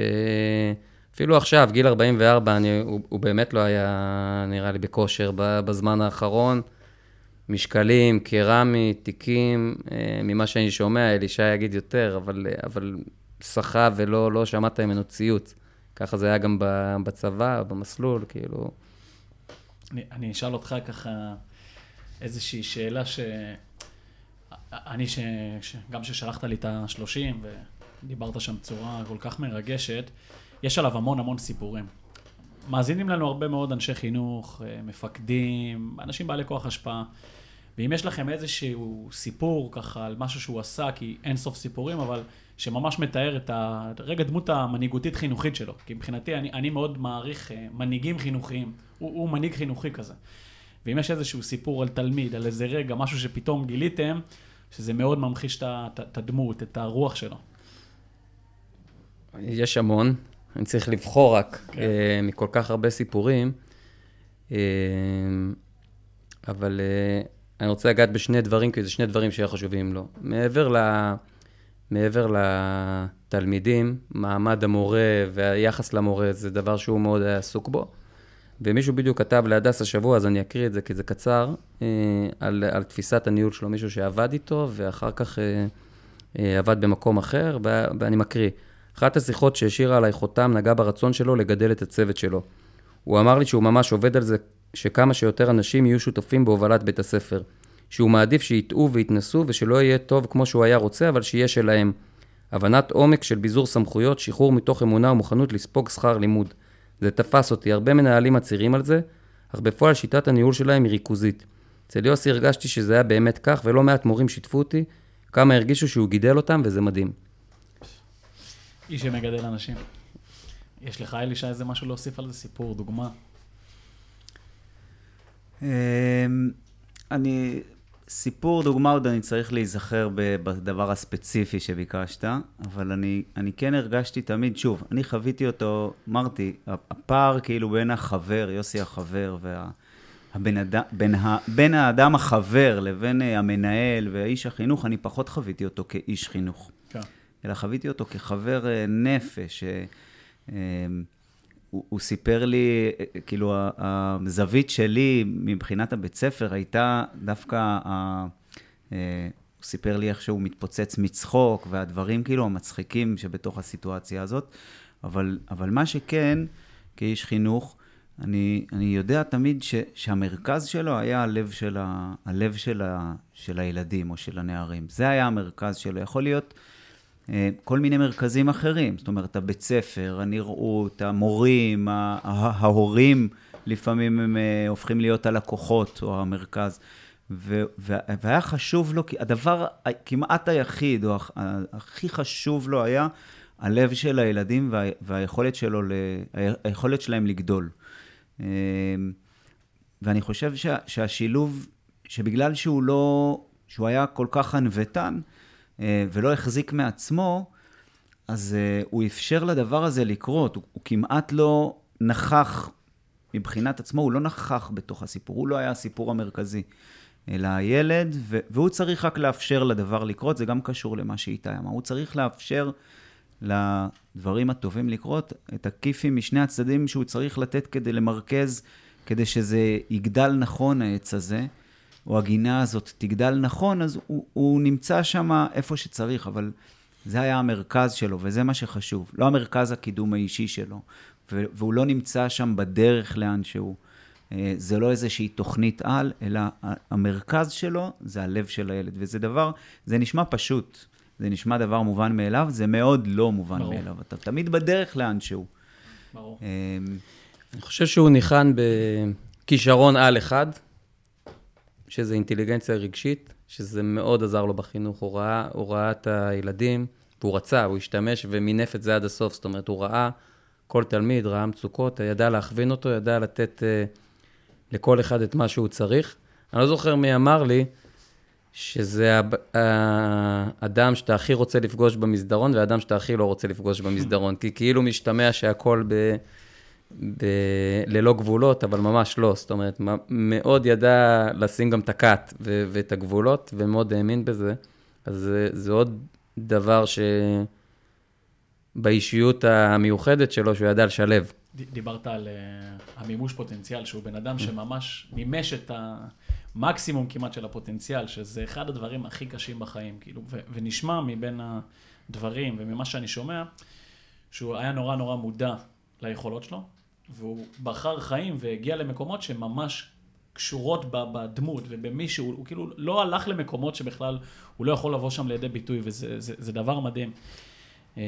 אפילו עכשיו, גיל 44, אני, הוא, הוא באמת לא היה, נראה לי, בכושר בזמן האחרון. משקלים, קרמי, תיקים, אה, ממה שאני שומע, אלישע יגיד יותר, אבל, אבל שחה ולא לא שמעת ממנו ציוץ. ככה זה היה גם בצבא, במסלול, כאילו. אני, אני אשאל אותך ככה איזושהי שאלה ש... אני, ש... ש... גם כששלחת לי את ה-30 ודיברת שם בצורה כל כך מרגשת, יש עליו המון המון סיפורים. מאזינים לנו הרבה מאוד אנשי חינוך, אה, מפקדים, אנשים בעלי כוח השפעה. ואם יש לכם איזשהו סיפור ככה על משהו שהוא עשה, כי אין סוף סיפורים, אבל שממש מתאר את הרגע דמות המנהיגותית חינוכית שלו. כי מבחינתי, אני, אני מאוד מעריך אה, מנהיגים חינוכיים. הוא, הוא מנהיג חינוכי כזה. ואם יש איזשהו סיפור על תלמיד, על איזה רגע, משהו שפתאום גיליתם, שזה מאוד ממחיש את הדמות, את הרוח שלו. יש המון. אני צריך לבחור רק כן. uh, מכל כך הרבה סיפורים. Uh, אבל uh, אני רוצה לגעת בשני דברים, כי זה שני דברים שהיו חשובים לו. מעבר, ל, מעבר לתלמידים, מעמד המורה והיחס למורה זה דבר שהוא מאוד היה עסוק בו. ומישהו בדיוק כתב להדס השבוע, אז אני אקריא את זה כי זה קצר, על, על תפיסת הניהול שלו, מישהו שעבד איתו, ואחר כך עבד במקום אחר, ואני מקריא. אחת השיחות שהשאירה עליי חותם נגע ברצון שלו לגדל את הצוות שלו. הוא אמר לי שהוא ממש עובד על זה שכמה שיותר אנשים יהיו שותפים בהובלת בית הספר. שהוא מעדיף שיטעו ויתנסו ושלא יהיה טוב כמו שהוא היה רוצה, אבל שיהיה שלהם. הבנת עומק של ביזור סמכויות, שחרור מתוך אמונה ומוכנות לספוג שכר לימוד. זה תפס אותי, הרבה מנהלים מצהירים על זה, אך בפועל שיטת הניהול שלהם היא ריכוזית. אצל יוסי הרגשתי שזה היה באמת כך, ולא מעט מורים שיתפו אותי, כמה הרגישו שהוא גידל אותם, וזה מדהים. איש שמגדל אנשים. יש לך, אלישע, איזה משהו להוסיף על זה? סיפור, דוגמה? אמ, אני, סיפור, דוגמה עוד אני צריך להיזכר בדבר הספציפי שביקשת, אבל אני, אני כן הרגשתי תמיד, שוב, אני חוויתי אותו, אמרתי, הפער כאילו בין החבר, יוסי החבר, וה... הבן אדם, בין, ה, בין האדם החבר לבין אה, המנהל ואיש החינוך, אני פחות חוויתי אותו כאיש חינוך. כן. אלא חוויתי אותו כחבר אה, נפש. הוא, הוא סיפר לי, אה, אה, כאילו, הזווית שלי מבחינת הבית ספר הייתה דווקא, ה- אה, הוא סיפר לי איך שהוא מתפוצץ מצחוק, והדברים כאילו המצחיקים שבתוך הסיטואציה הזאת. אבל, אבל מה שכן, כאיש חינוך, אני, אני יודע תמיד ש, שהמרכז שלו היה הלב, של, ה, הלב של, ה, של הילדים או של הנערים. זה היה המרכז שלו. יכול להיות כל מיני מרכזים אחרים. זאת אומרת, הבית ספר, הנראות, המורים, ההורים, לפעמים הם אה, הופכים להיות הלקוחות או המרכז. והיה חשוב לו, כי הדבר כמעט היחיד, או הכי חשוב לו היה הלב של הילדים וה- והיכולת שלו, ל- היכולת שלהם לגדול. אה, ואני חושב שה, שהשילוב, שבגלל שהוא לא, שהוא היה כל כך ענוותן, אה, ולא החזיק מעצמו, אז אה, הוא אפשר לדבר הזה לקרות. הוא, הוא כמעט לא נכח מבחינת עצמו, הוא לא נכח בתוך הסיפור, הוא לא היה הסיפור המרכזי. אלא הילד, ו- והוא צריך רק לאפשר לדבר לקרות, זה גם קשור למה שאיתי אמר. הוא צריך לאפשר לדברים הטובים לקרות, את הכיפים משני הצדדים שהוא צריך לתת כדי למרכז, כדי שזה יגדל נכון, העץ הזה, או הגינה הזאת תגדל נכון, אז הוא, הוא נמצא שם איפה שצריך, אבל זה היה המרכז שלו, וזה מה שחשוב. לא המרכז הקידום האישי שלו, והוא לא נמצא שם בדרך לאן שהוא. אה, זה לא איזושהי תוכנית על, אלא המרכז שלו זה הלב של הילד. וזה דבר, זה נשמע פשוט, זה נשמע דבר מובן מאליו, זה מאוד לא מובן ברור. מאליו. אתה תמיד בדרך לאן שהוא. ברור. אה, אני חושב שהוא ניחן בכישרון על אחד, שזה אינטליגנציה רגשית, שזה מאוד עזר לו בחינוך. הוא ראה, הוא ראה את הילדים, והוא רצה, הוא השתמש ומינף את זה עד הסוף. זאת אומרת, הוא ראה כל תלמיד, ראה מצוקות, ידע להכווין אותו, ידע לתת uh, לכל אחד את מה שהוא צריך. אני לא זוכר מי אמר לי שזה הב- האדם שאתה הכי רוצה לפגוש במסדרון, והאדם שאתה הכי לא רוצה לפגוש במסדרון. כי כאילו משתמע שהכל ב... ב... ללא גבולות, אבל ממש לא. זאת אומרת, מאוד ידע לשים גם את הקאט ו- ואת הגבולות, ומאוד האמין בזה. אז זה, זה עוד דבר שבאישיות המיוחדת שלו, שהוא ידע לשלב. דיברת על uh, המימוש פוטנציאל, שהוא בן אדם שממש מימש את המקסימום כמעט של הפוטנציאל, שזה אחד הדברים הכי קשים בחיים, כאילו, ו- ונשמע מבין הדברים וממה שאני שומע, שהוא היה נורא נורא מודע ליכולות שלו, והוא בחר חיים והגיע למקומות שממש קשורות בדמות ובמישהו, הוא כאילו לא הלך למקומות שבכלל הוא לא יכול לבוא שם לידי ביטוי, וזה זה, זה דבר מדהים. אמ,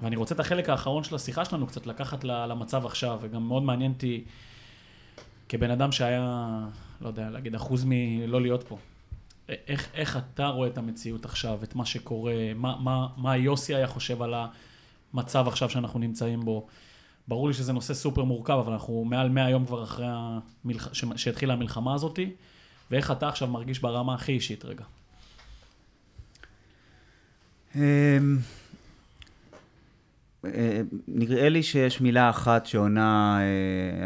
ואני רוצה את החלק האחרון של השיחה שלנו קצת לקחת למצב עכשיו, וגם מאוד מעניין אותי כבן אדם שהיה, לא יודע, להגיד אחוז מלא להיות פה. איך, איך אתה רואה את המציאות עכשיו, את מה שקורה, מה, מה, מה יוסי היה חושב על המצב עכשיו שאנחנו נמצאים בו? ברור לי שזה נושא סופר מורכב, אבל אנחנו מעל 100 יום כבר אחרי המלח... שהתחילה המלחמה הזאתי, ואיך אתה עכשיו מרגיש ברמה הכי אישית רגע? אמ, אה, נראה לי שיש מילה אחת שעונה,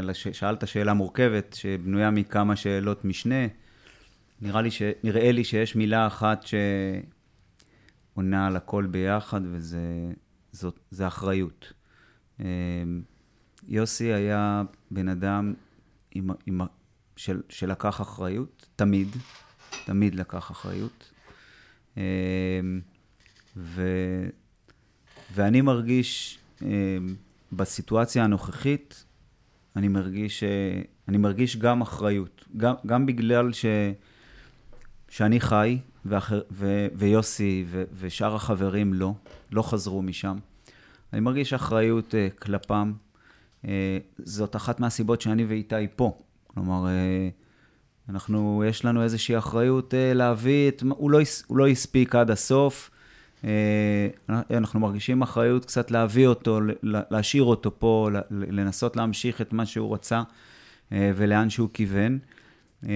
אה, שאלת שאלה מורכבת, שבנויה מכמה שאלות משנה. נראה לי, ש... נראה לי שיש מילה אחת שעונה על הכל ביחד, וזה זאת, זה אחריות. אמ, יוסי היה בן אדם עם, עם, של, שלקח אחריות, תמיד, תמיד לקח אחריות. אמ, ו, ואני מרגיש, אמ, בסיטואציה הנוכחית, אני מרגיש, אה, אני מרגיש גם אחריות. גם, גם בגלל שאני חי, ואחר, ו, ויוסי ו, ושאר החברים לא, לא חזרו משם. אני מרגיש אחריות uh, כלפם. Uh, זאת אחת מהסיבות שאני ואיתי פה. כלומר, uh, אנחנו, יש לנו איזושהי אחריות uh, להביא את... הוא לא, הוא לא הספיק עד הסוף. Uh, אנחנו מרגישים אחריות קצת להביא אותו, להשאיר אותו פה, לנסות להמשיך את מה שהוא רצה uh, ולאן שהוא כיוון. אה,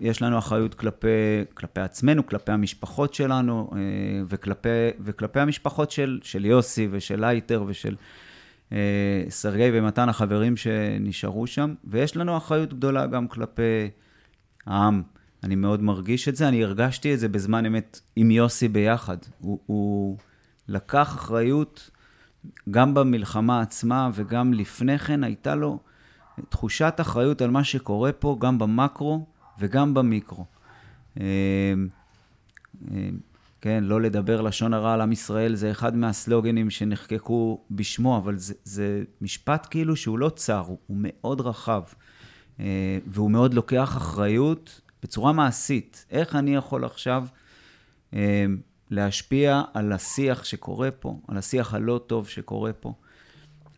יש לנו אחריות כלפי, כלפי עצמנו, כלפי המשפחות שלנו, אה, וכלפי, וכלפי המשפחות של, של יוסי ושל לייטר ושל אה, סרגי ומתן, החברים שנשארו שם, ויש לנו אחריות גדולה גם כלפי העם. אני מאוד מרגיש את זה, אני הרגשתי את זה בזמן אמת עם יוסי ביחד. הוא, הוא לקח אחריות גם במלחמה עצמה וגם לפני כן, הייתה לו תחושת אחריות על מה שקורה פה, גם במקרו. וגם במיקרו. אמ, אמ, כן, לא לדבר לשון הרע על עם ישראל, זה אחד מהסלוגנים שנחקקו בשמו, אבל זה, זה משפט כאילו שהוא לא צר, הוא, מאוד רחב, אה, והוא מאוד לוקח אחריות בצורה מעשית. איך אני יכול עכשיו להשפיע על השיח שקורה פה, על השיח הלא טוב שקורה פה?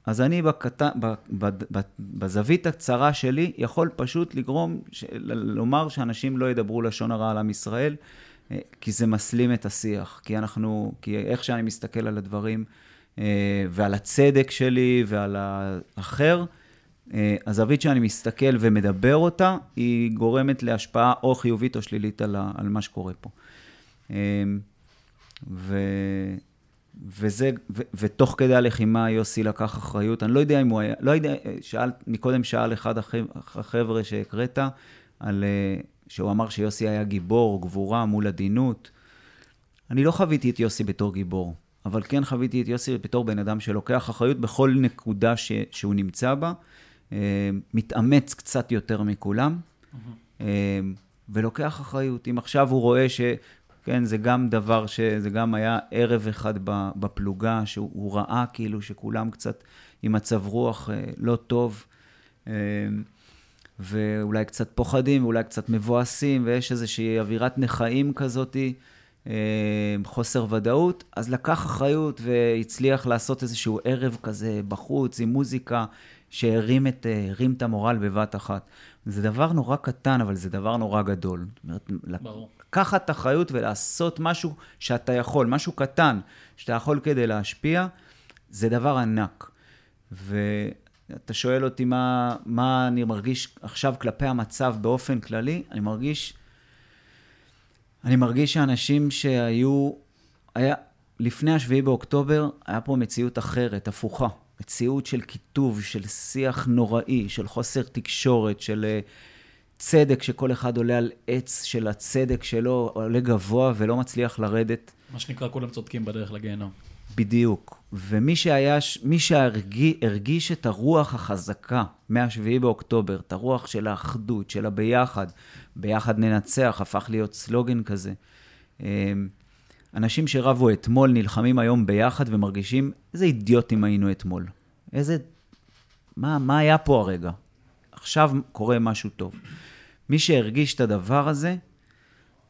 אז אני בקט... ב... ב... ב... בזווית הקצרה שלי יכול פשוט לגרום, ש... לומר שאנשים לא ידברו לשון הרע על עם ישראל, אה, כי זה מסלים את השיח. כי אנחנו, כי איך שאני מסתכל על הדברים אה, ועל הצדק שלי ועל האחר, אה, הזווית שאני מסתכל ומדבר אותה, היא גורמת להשפעה או חיובית או שלילית על, ה... על מה שקורה פה. ו... וזה, ו, ותוך כדי הלחימה יוסי לקח אחריות. אני לא יודע אם הוא היה, לא יודע, שאל, מקודם שאל אחד החבר'ה שהקראת, על, אה, שהוא אמר שיוסי היה גיבור, גבורה מול עדינות. אני לא חוויתי את יוסי בתור גיבור, אבל כן חוויתי את יוסי בתור בן אדם שלוקח אחריות בכל נקודה ש, שהוא נמצא בה, אה, מתאמץ קצת יותר מכולם, mm-hmm. ולוקח אחריות. אם עכשיו הוא רואה ש... כן, זה גם דבר ש... זה גם היה ערב אחד בפלוגה, שהוא ראה כאילו שכולם קצת עם מצב רוח אה, לא טוב, אה, ואולי קצת פוחדים, ואולי קצת מבואסים, ויש איזושהי אווירת נכאים כזאתי, אה, חוסר ודאות, אז לקח אחריות והצליח לעשות איזשהו ערב כזה בחוץ, עם מוזיקה, שהרים את, את המורל בבת אחת. זה דבר נורא קטן, אבל זה דבר נורא גדול. ברור. לקחת אחריות ולעשות משהו שאתה יכול, משהו קטן שאתה יכול כדי להשפיע, זה דבר ענק. ואתה שואל אותי מה, מה אני מרגיש עכשיו כלפי המצב באופן כללי, אני מרגיש, אני מרגיש שאנשים שהיו, היה, לפני השביעי באוקטובר, היה פה מציאות אחרת, הפוכה. מציאות של קיטוב, של שיח נוראי, של חוסר תקשורת, של uh, צדק, שכל אחד עולה על עץ של הצדק שלו, עולה גבוה ולא מצליח לרדת. מה שנקרא, כולם צודקים בדרך לגיהנום. בדיוק. ומי שהיה, מי שהרגיש את הרוח החזקה מ-7 באוקטובר, את הרוח של האחדות, של הביחד, ביחד ננצח, הפך להיות סלוגן כזה. אמ, אנשים שרבו אתמול נלחמים היום ביחד ומרגישים, איזה אידיוטים היינו אתמול. איזה... מה, מה היה פה הרגע? עכשיו קורה משהו טוב. מי שהרגיש את הדבר הזה,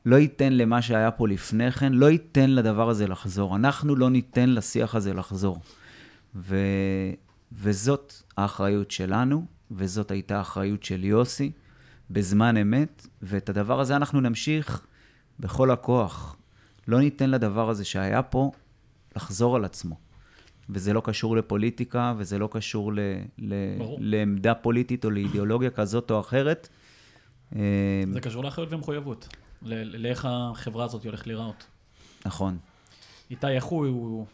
לא ייתן למה שהיה פה לפני כן, לא ייתן לדבר הזה לחזור. אנחנו לא ניתן לשיח הזה לחזור. ו... וזאת האחריות שלנו, וזאת הייתה האחריות של יוסי בזמן אמת, ואת הדבר הזה אנחנו נמשיך בכל הכוח. לא ניתן לדבר הזה שהיה פה לחזור על עצמו. וזה לא קשור לפוליטיקה, וזה לא קשור ל, ל, לעמדה פוליטית או לאידיאולוגיה כזאת או אחרת. זה אה, קשור לאחריות ומחויבות, לאיך החברה הזאת הולכת להיראות. נכון. איתי, איך הוא,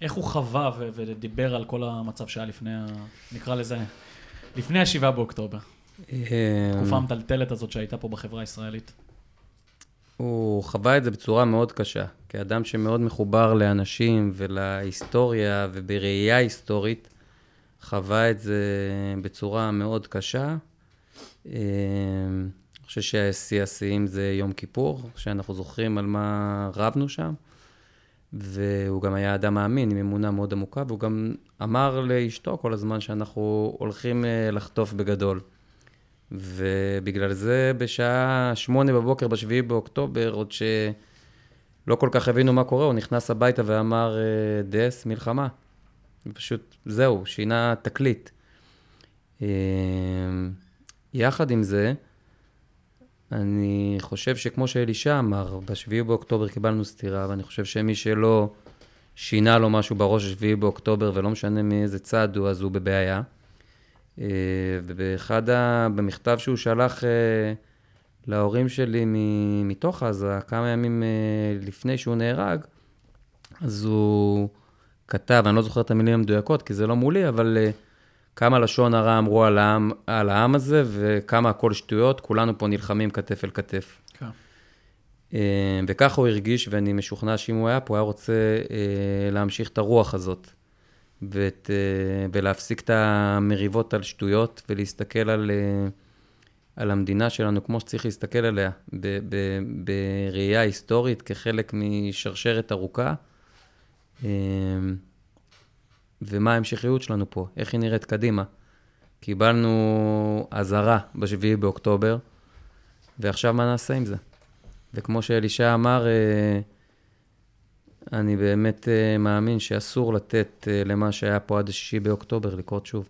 איך הוא חווה ו- ודיבר על כל המצב שהיה לפני, ה... נקרא לזה, לפני ה-7 באוקטובר? אה, תקופה המטלטלת הזאת שהייתה פה בחברה הישראלית. הוא חווה את זה בצורה מאוד קשה, כאדם שמאוד מחובר לאנשים ולהיסטוריה ובראייה היסטורית, חווה את זה בצורה מאוד קשה. אה, אני חושב שהשיא השיאים זה יום כיפור, שאנחנו זוכרים על מה רבנו שם. והוא גם היה אדם מאמין, עם אמונה מאוד עמוקה, והוא גם אמר לאשתו כל הזמן שאנחנו הולכים אה, לחטוף בגדול. ובגלל זה בשעה שמונה בבוקר, בשביעי באוקטובר, עוד שלא כל כך הבינו מה קורה, הוא נכנס הביתה ואמר, אה, דס, מלחמה. פשוט, זהו, שינה תקליט. יחד עם זה, אני חושב שכמו שאלישע אמר, בשביעי באוקטובר קיבלנו סטירה, ואני חושב שמי שלא שינה לו משהו בראש השביעי באוקטובר, ולא משנה מאיזה צד הוא, אז הוא בבעיה. אה, ובאחד ה... במכתב שהוא שלח אה, להורים שלי מתוך עזה, כמה ימים אה, לפני שהוא נהרג, אז הוא כתב, אני לא זוכר את המילים המדויקות, כי זה לא מולי, אבל כמה לשון הרע אמרו על העם, על העם הזה, וכמה הכל שטויות, כולנו פה נלחמים כתף אל כתף. כן. וככה הוא הרגיש, ואני משוכנע שאם הוא היה פה, הוא היה רוצה להמשיך את הרוח הזאת. ואת, אה, ולהפסיק את המריבות על שטויות ולהסתכל על, אה, על המדינה שלנו כמו שצריך להסתכל עליה, ב, ב, בראייה היסטורית כחלק משרשרת ארוכה. אה, ומה ההמשכיות שלנו פה, איך היא נראית קדימה. קיבלנו אזהרה ב-7 באוקטובר, ועכשיו מה נעשה עם זה? וכמו שאלישע אמר, אני באמת uh, מאמין שאסור לתת uh, למה שהיה פה עד השישי באוקטובר לקרות שוב.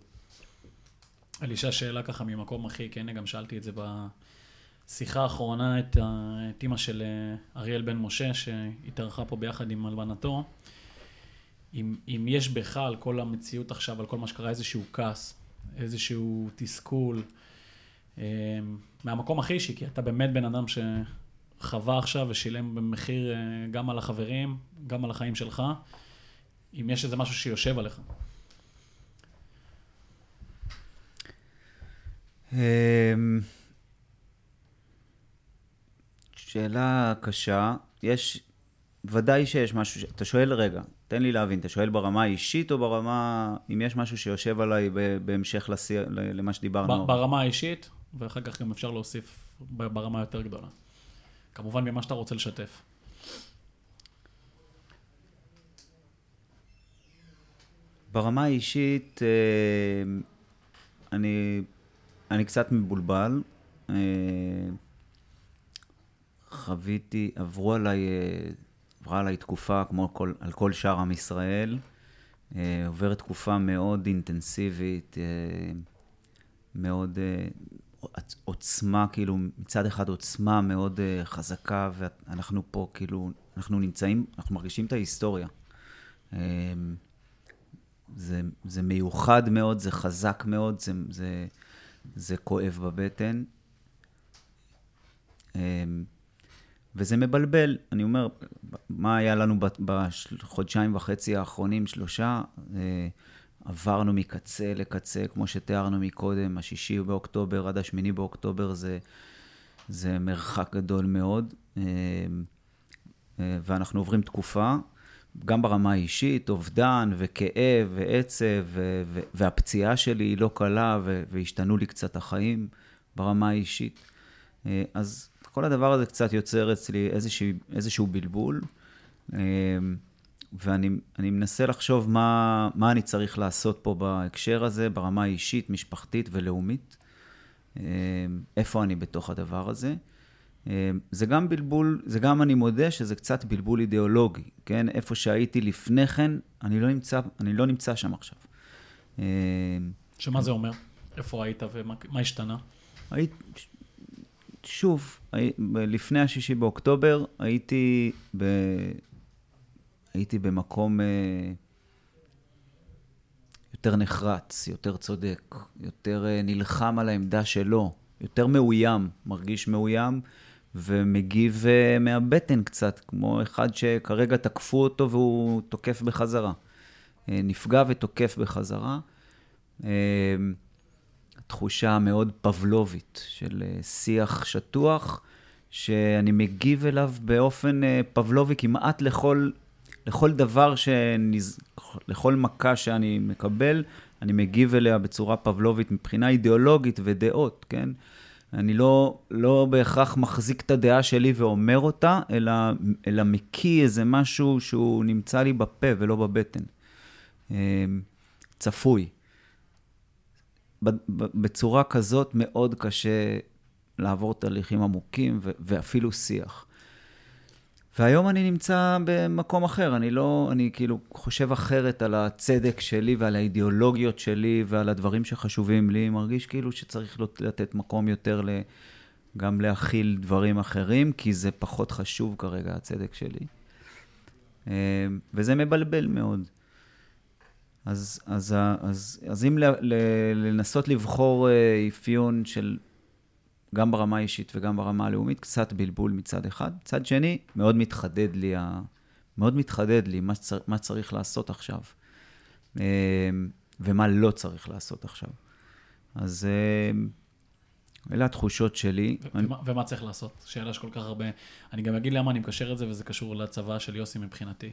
אלישע, שאלה ככה ממקום הכי כן, גם שאלתי את זה בשיחה האחרונה את, את אימא של אריאל בן משה, שהתארחה פה ביחד עם הלבנתו. אם, אם יש בך על כל המציאות עכשיו, על כל מה שקרה, איזשהו כעס, איזשהו תסכול, uh, מהמקום הכי אישי, כי אתה באמת בן אדם ש... חווה עכשיו ושילם במחיר אה, גם על החברים, גם על החיים שלך, אם יש איזה משהו שיושב עליך. אמ, שאלה קשה. יש, ודאי שיש משהו, אתה שואל רגע, תן לי להבין, אתה שואל ברמה האישית או ברמה, אם יש משהו שיושב עליי בהמשך לסי, למה שדיברנו? ברמה האישית, ואחר כך גם אפשר להוסיף ברמה יותר גדולה. כמובן ממה שאתה רוצה לשתף. ברמה האישית, אה, אני, אני קצת מבולבל. אה, חוויתי, עברו עליי, אה, עברה עליי תקופה, כמו כל, על כל שאר עם ישראל. עוברת תקופה מאוד אינטנסיבית, מאוד עוצמה, כאילו, מצד אחד עוצמה מאוד uh, חזקה, ואנחנו פה, כאילו, אנחנו נמצאים, אנחנו מרגישים את ההיסטוריה. Um, זה, זה מיוחד מאוד, זה חזק מאוד, זה, זה, זה כואב בבטן. Um, וזה מבלבל. אני אומר, מה היה לנו בחודשיים וחצי האחרונים, שלושה? Uh, עברנו מקצה לקצה, כמו שתיארנו מקודם, השישי באוקטובר עד השמיני באוקטובר זה, זה מרחק גדול מאוד, אה, אה, ואנחנו עוברים תקופה, גם ברמה האישית, אובדן וכאב ועצב, והפציעה שלי היא לא קלה, והשתנו לי קצת החיים ברמה האישית. אה, אז כל הדבר הזה קצת יוצר אצלי איזשהו, איזשהו בלבול. ואני מנסה לחשוב מה, מה אני צריך לעשות פה בהקשר הזה, ברמה האישית, משפחתית ולאומית. אה, איפה אני בתוך הדבר הזה. אה, זה גם בלבול, זה גם, אני מודה שזה קצת בלבול אידיאולוגי, כן? איפה שהייתי לפני כן, אני לא נמצא, אני לא נמצא שם עכשיו. אה, שמה זה אומר? איפה היית ומה השתנה? היית, שוב, לפני השישי באוקטובר הייתי ב... הייתי במקום אה, יותר נחרץ, יותר צודק, יותר אה, נלחם על העמדה שלו, יותר מאוים, מרגיש מאוים, ומגיב אה, מהבטן קצת, כמו אחד שכרגע תקפו אותו והוא תוקף בחזרה. נפגע ותוקף בחזרה. תחושה מאוד פבלובית של שיח שטוח, שאני מגיב אליו באופן פבלובי כמעט לכל לכל דבר, שנז... לכל מכה שאני מקבל, אני מגיב אליה בצורה פבלובית מבחינה אידיאולוגית ודעות, כן? אני לא, לא בהכרח מחזיק את הדעה שלי ואומר אותה, אלא, אלא מקיא איזה משהו שהוא נמצא לי בפה ולא בבטן. אמ, צפוי. בצורה כזאת מאוד קשה לעבור תהליכים עמוקים ואפילו שיח. והיום אני נמצא במקום אחר, אני לא, אני כאילו חושב אחרת על הצדק שלי ועל האידיאולוגיות שלי ועל הדברים שחשובים לי, מרגיש כאילו שצריך לתת מקום יותר ל... גם להכיל דברים אחרים, כי זה פחות חשוב כרגע, הצדק שלי. אה, וזה מבלבל מאוד. אז, אז, אז, אז אם לנסות לבחור אה, אפיון של גם ברמה האישית וגם ברמה הלאומית, קצת בלבול מצד אחד. מצד שני, מאוד מתחדד לי, ה... מאוד מתחדד לי מה, צר... מה צריך לעשות עכשיו, אה, ומה לא צריך לעשות עכשיו. אז אלה התחושות שלי. ו- אני... ומה, ומה צריך לעשות? שאלה שכל כך הרבה... אני גם אגיד למה אני מקשר את זה, וזה קשור לצבא של יוסי מבחינתי.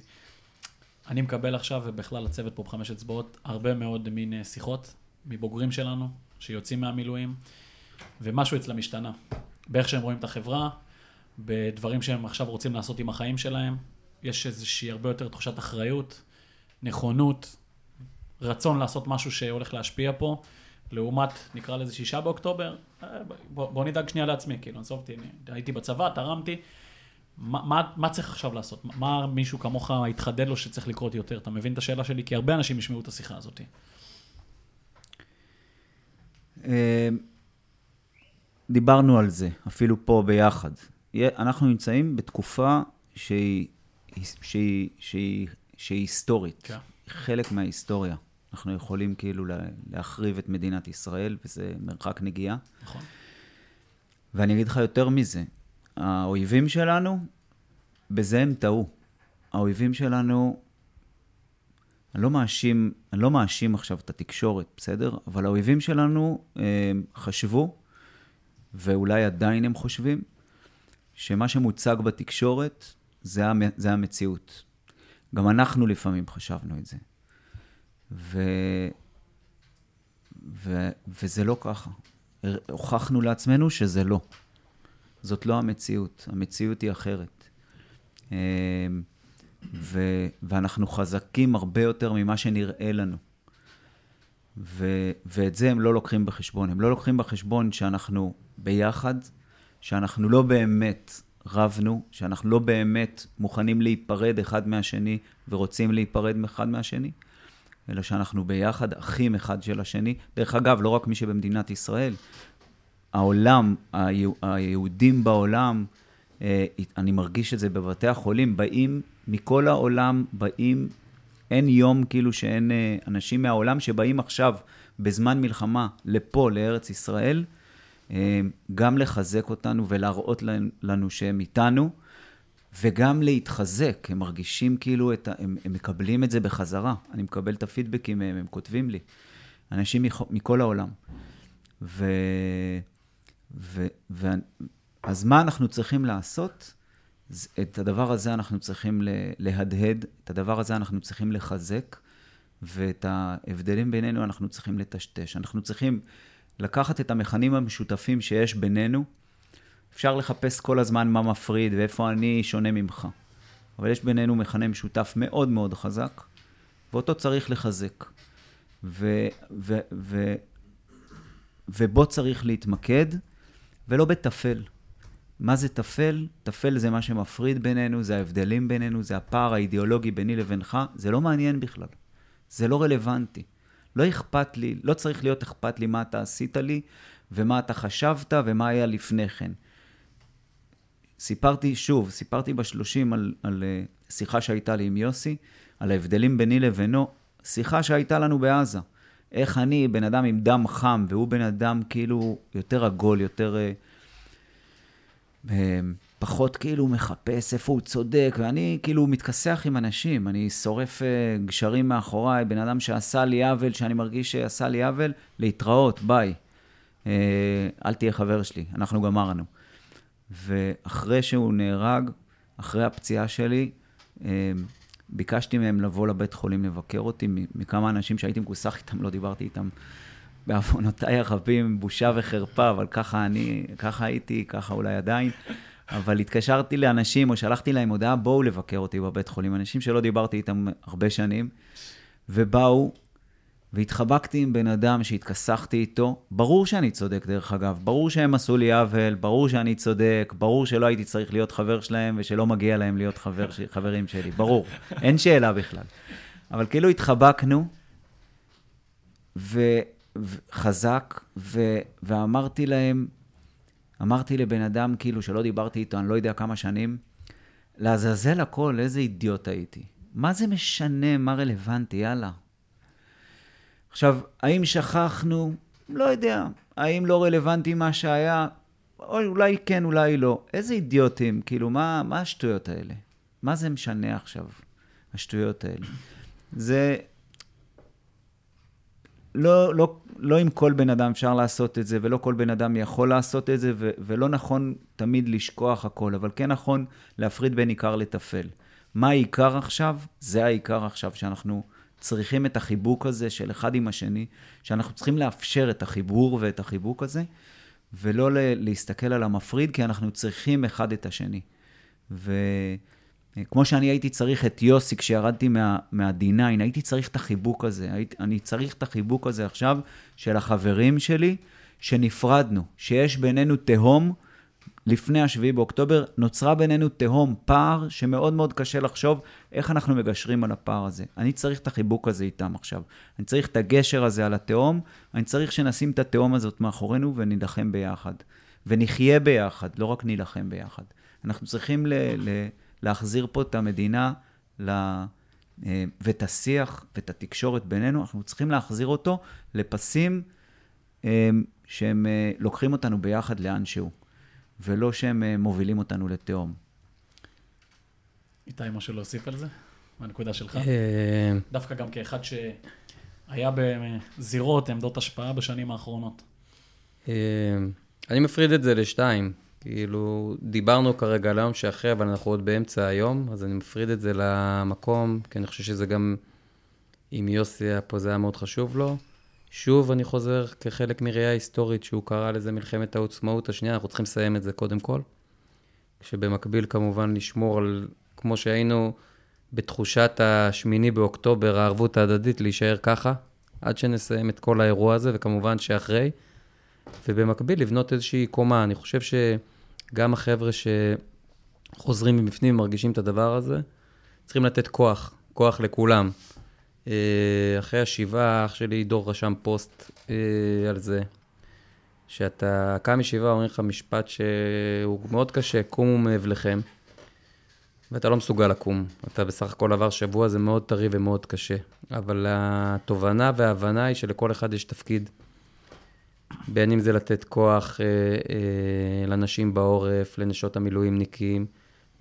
אני מקבל עכשיו, ובכלל הצוות פה בחמש אצבעות, הרבה מאוד מין אה, שיחות מבוגרים שלנו, שיוצאים מהמילואים, ומשהו אצלם השתנה. באיך שהם רואים את החברה, בדברים שהם עכשיו רוצים לעשות עם החיים שלהם. יש איזושהי הרבה יותר תחושת אחריות, נכונות, רצון לעשות משהו שהולך להשפיע פה. לעומת, נקרא לזה שישה באוקטובר, אה, בוא, בוא נדאג שנייה לעצמי, כאילו, עזוב אותי, הייתי בצבא, תרמתי, מה, מה, מה צריך עכשיו לעשות? מה מישהו כמוך התחדד לו שצריך לקרות יותר? אתה מבין את השאלה שלי? כי הרבה אנשים ישמעו את השיחה הזאת. אה, דיברנו על זה, אפילו פה ביחד. אנחנו נמצאים בתקופה שהיא, שהיא, שהיא, שהיא היסטורית, כן. חלק מההיסטוריה. אנחנו יכולים כאילו להחריב את מדינת ישראל, וזה מרחק נגיעה. נכון. ואני אגיד לך יותר מזה, האויבים שלנו, בזה הם טעו. האויבים שלנו, אני לא מאשים, אני לא מאשים עכשיו את התקשורת, בסדר? אבל האויבים שלנו אה, חשבו, ואולי עדיין הם חושבים, שמה שמוצג בתקשורת זה, זה המציאות. גם אנחנו לפעמים חשבנו את זה. ו... ו... וזה לא ככה. הוכחנו לעצמנו שזה לא. זאת לא המציאות, המציאות היא אחרת. אמ, ו... ואנחנו חזקים הרבה יותר ממה שנראה לנו. ו... ואת זה הם לא לוקחים בחשבון. הם לא לוקחים בחשבון שאנחנו ביחד, שאנחנו לא באמת רבנו, שאנחנו לא באמת מוכנים להיפרד אחד מהשני ורוצים להיפרד אחד מהשני, אלא שאנחנו ביחד אחים אחד של השני. דרך אגב, לא רק מי שבמדינת ישראל, העולם, היהודים בעולם, אה, אני מרגיש את זה בבתי החולים, באים מכל העולם, באים, אין יום כאילו שאין אה, אנשים מהעולם שבאים עכשיו, בזמן מלחמה, לפה, לארץ ישראל, אה, גם לחזק אותנו ולהראות לנו שהם איתנו. וגם להתחזק, הם מרגישים כאילו, את ה... הם, הם מקבלים את זה בחזרה. אני מקבל את הפידבקים מהם, הם כותבים לי. אנשים מכ... מכל העולם. ו... ו... ו... אז מה אנחנו צריכים לעשות? את הדבר הזה אנחנו צריכים להדהד, את הדבר הזה אנחנו צריכים לחזק, ואת ההבדלים בינינו אנחנו צריכים לטשטש. אנחנו צריכים לקחת את המכנים המשותפים שיש בינינו, אפשר לחפש כל הזמן מה מפריד ואיפה אני שונה ממך. אבל יש בינינו מכנה משותף מאוד מאוד חזק, ואותו צריך לחזק. ו, ו, ו, ובו צריך להתמקד, ולא בטפל. מה זה טפל? טפל זה מה שמפריד בינינו, זה ההבדלים בינינו, זה הפער האידיאולוגי ביני לבינך, זה לא מעניין בכלל. זה לא רלוונטי. לא אכפת לי, לא צריך להיות אכפת לי מה אתה עשית לי, ומה אתה חשבת, ומה היה לפני כן. סיפרתי, שוב, סיפרתי בשלושים על, על אה, שיחה שהייתה לי עם יוסי, על ההבדלים ביני לבינו, שיחה שהייתה לנו בעזה. איך אני, בן אדם עם דם חם, והוא בן אדם כאילו יותר עגול, יותר... אה, אה, פחות כאילו מחפש איפה הוא צודק, ואני כאילו מתכסח עם אנשים, אני שורף גשרים מאחוריי, בן אדם שעשה לי עוול, שאני מרגיש שעשה לי עוול, להתראות, ביי. אל תהיה חבר שלי, אנחנו גמרנו. ואחרי שהוא נהרג, אחרי הפציעה שלי, אה, ביקשתי מהם לבוא לבית חולים לבקר אותי, מכמה אנשים שהייתי מכוסח איתם, לא דיברתי איתם בעוונותיי הרבים, בושה וחרפה, אבל ככה אני, ככה הייתי, ככה אולי עדיין. אבל התקשרתי לאנשים, או שלחתי להם הודעה, בואו לבקר אותי בבית חולים. אנשים שלא דיברתי איתם הרבה שנים, ובאו, והתחבקתי עם בן אדם שהתכסחתי איתו. ברור שאני צודק, דרך אגב. ברור שהם עשו לי עוול, ברור שאני צודק, ברור שלא הייתי צריך להיות חבר שלהם ושלא מגיע להם להיות חבר, חברים שלי. ברור, <laughs> אין שאלה בכלל. אבל כאילו התחבקנו, וחזק, ו, ואמרתי להם, אמרתי לבן אדם, כאילו, שלא דיברתי איתו, אני לא יודע כמה שנים, לעזאזל הכל, איזה אידיוט הייתי. מה זה משנה, מה רלוונטי, יאללה. עכשיו, האם שכחנו? לא יודע. האם לא רלוונטי מה שהיה? או אולי כן, אולי לא. איזה אידיוטים, כאילו, מה, מה השטויות האלה? מה זה משנה עכשיו, השטויות האלה? זה... לא, לא, לא עם כל בן אדם אפשר לעשות את זה, ולא כל בן אדם יכול לעשות את זה, ו- ולא נכון תמיד לשכוח הכל, אבל כן נכון להפריד בין עיקר לטפל. מה העיקר עכשיו? זה העיקר עכשיו, שאנחנו צריכים את החיבוק הזה של אחד עם השני, שאנחנו צריכים לאפשר את החיבור ואת החיבוק הזה, ולא להסתכל על המפריד, כי אנחנו צריכים אחד את השני. וכמו שאני הייתי צריך את יוסי כשירדתי מה, מה-D9, הייתי צריך את החיבוק הזה. הייתי, אני צריך את החיבוק הזה עכשיו של החברים שלי, שנפרדנו, שיש בינינו תהום, לפני השביעי באוקטובר, נוצרה בינינו תהום, פער שמאוד מאוד קשה לחשוב איך אנחנו מגשרים על הפער הזה. אני צריך את החיבוק הזה איתם עכשיו. אני צריך את הגשר הזה על התהום, אני צריך שנשים את התהום הזאת מאחורינו ונילחם ביחד. ונחיה ביחד, לא רק נילחם ביחד. אנחנו צריכים ל- ל- להחזיר פה את המדינה ל... אה, ואת השיח ואת התקשורת בינינו, אנחנו צריכים להחזיר אותו לפסים אה, שהם אה, לוקחים אותנו ביחד לאן שהוא. ולא שהם אה, מובילים אותנו לתהום. איתי, משהו להוסיף על זה? מהנקודה שלך? אה, דווקא גם כאחד שהיה בזירות, עמדות השפעה בשנים האחרונות. אה, אני מפריד את זה לשתיים. כאילו, דיברנו כרגע על היום שאחרי, אבל אנחנו עוד באמצע היום, אז אני מפריד את זה למקום, כי אני חושב שזה גם, אם יוסי היה פה, זה היה מאוד חשוב לו. שוב, אני חוזר כחלק מראייה היסטורית שהוא קרא לזה מלחמת העוצמאות השנייה, אנחנו צריכים לסיים את זה קודם כל. כשבמקביל כמובן לשמור על, כמו שהיינו בתחושת השמיני באוקטובר, הערבות ההדדית, להישאר ככה, עד שנסיים את כל האירוע הזה, וכמובן שאחרי. ובמקביל לבנות איזושהי קומה. אני חושב שגם החבר'ה שחוזרים מבפנים ומרגישים את הדבר הזה, צריכים לתת כוח, כוח לכולם. אה, אחרי השבעה, אח שלי דור רשם פוסט אה, על זה, שאתה קם משבעה, אומרים לך משפט שהוא מאוד קשה, קומו מאבלכם, ואתה לא מסוגל לקום. אתה בסך הכל עבר שבוע, זה מאוד טרי ומאוד קשה. אבל התובנה וההבנה היא שלכל אחד יש תפקיד. בין אם זה לתת כוח אה, אה, לנשים בעורף, לנשות המילואימניקים,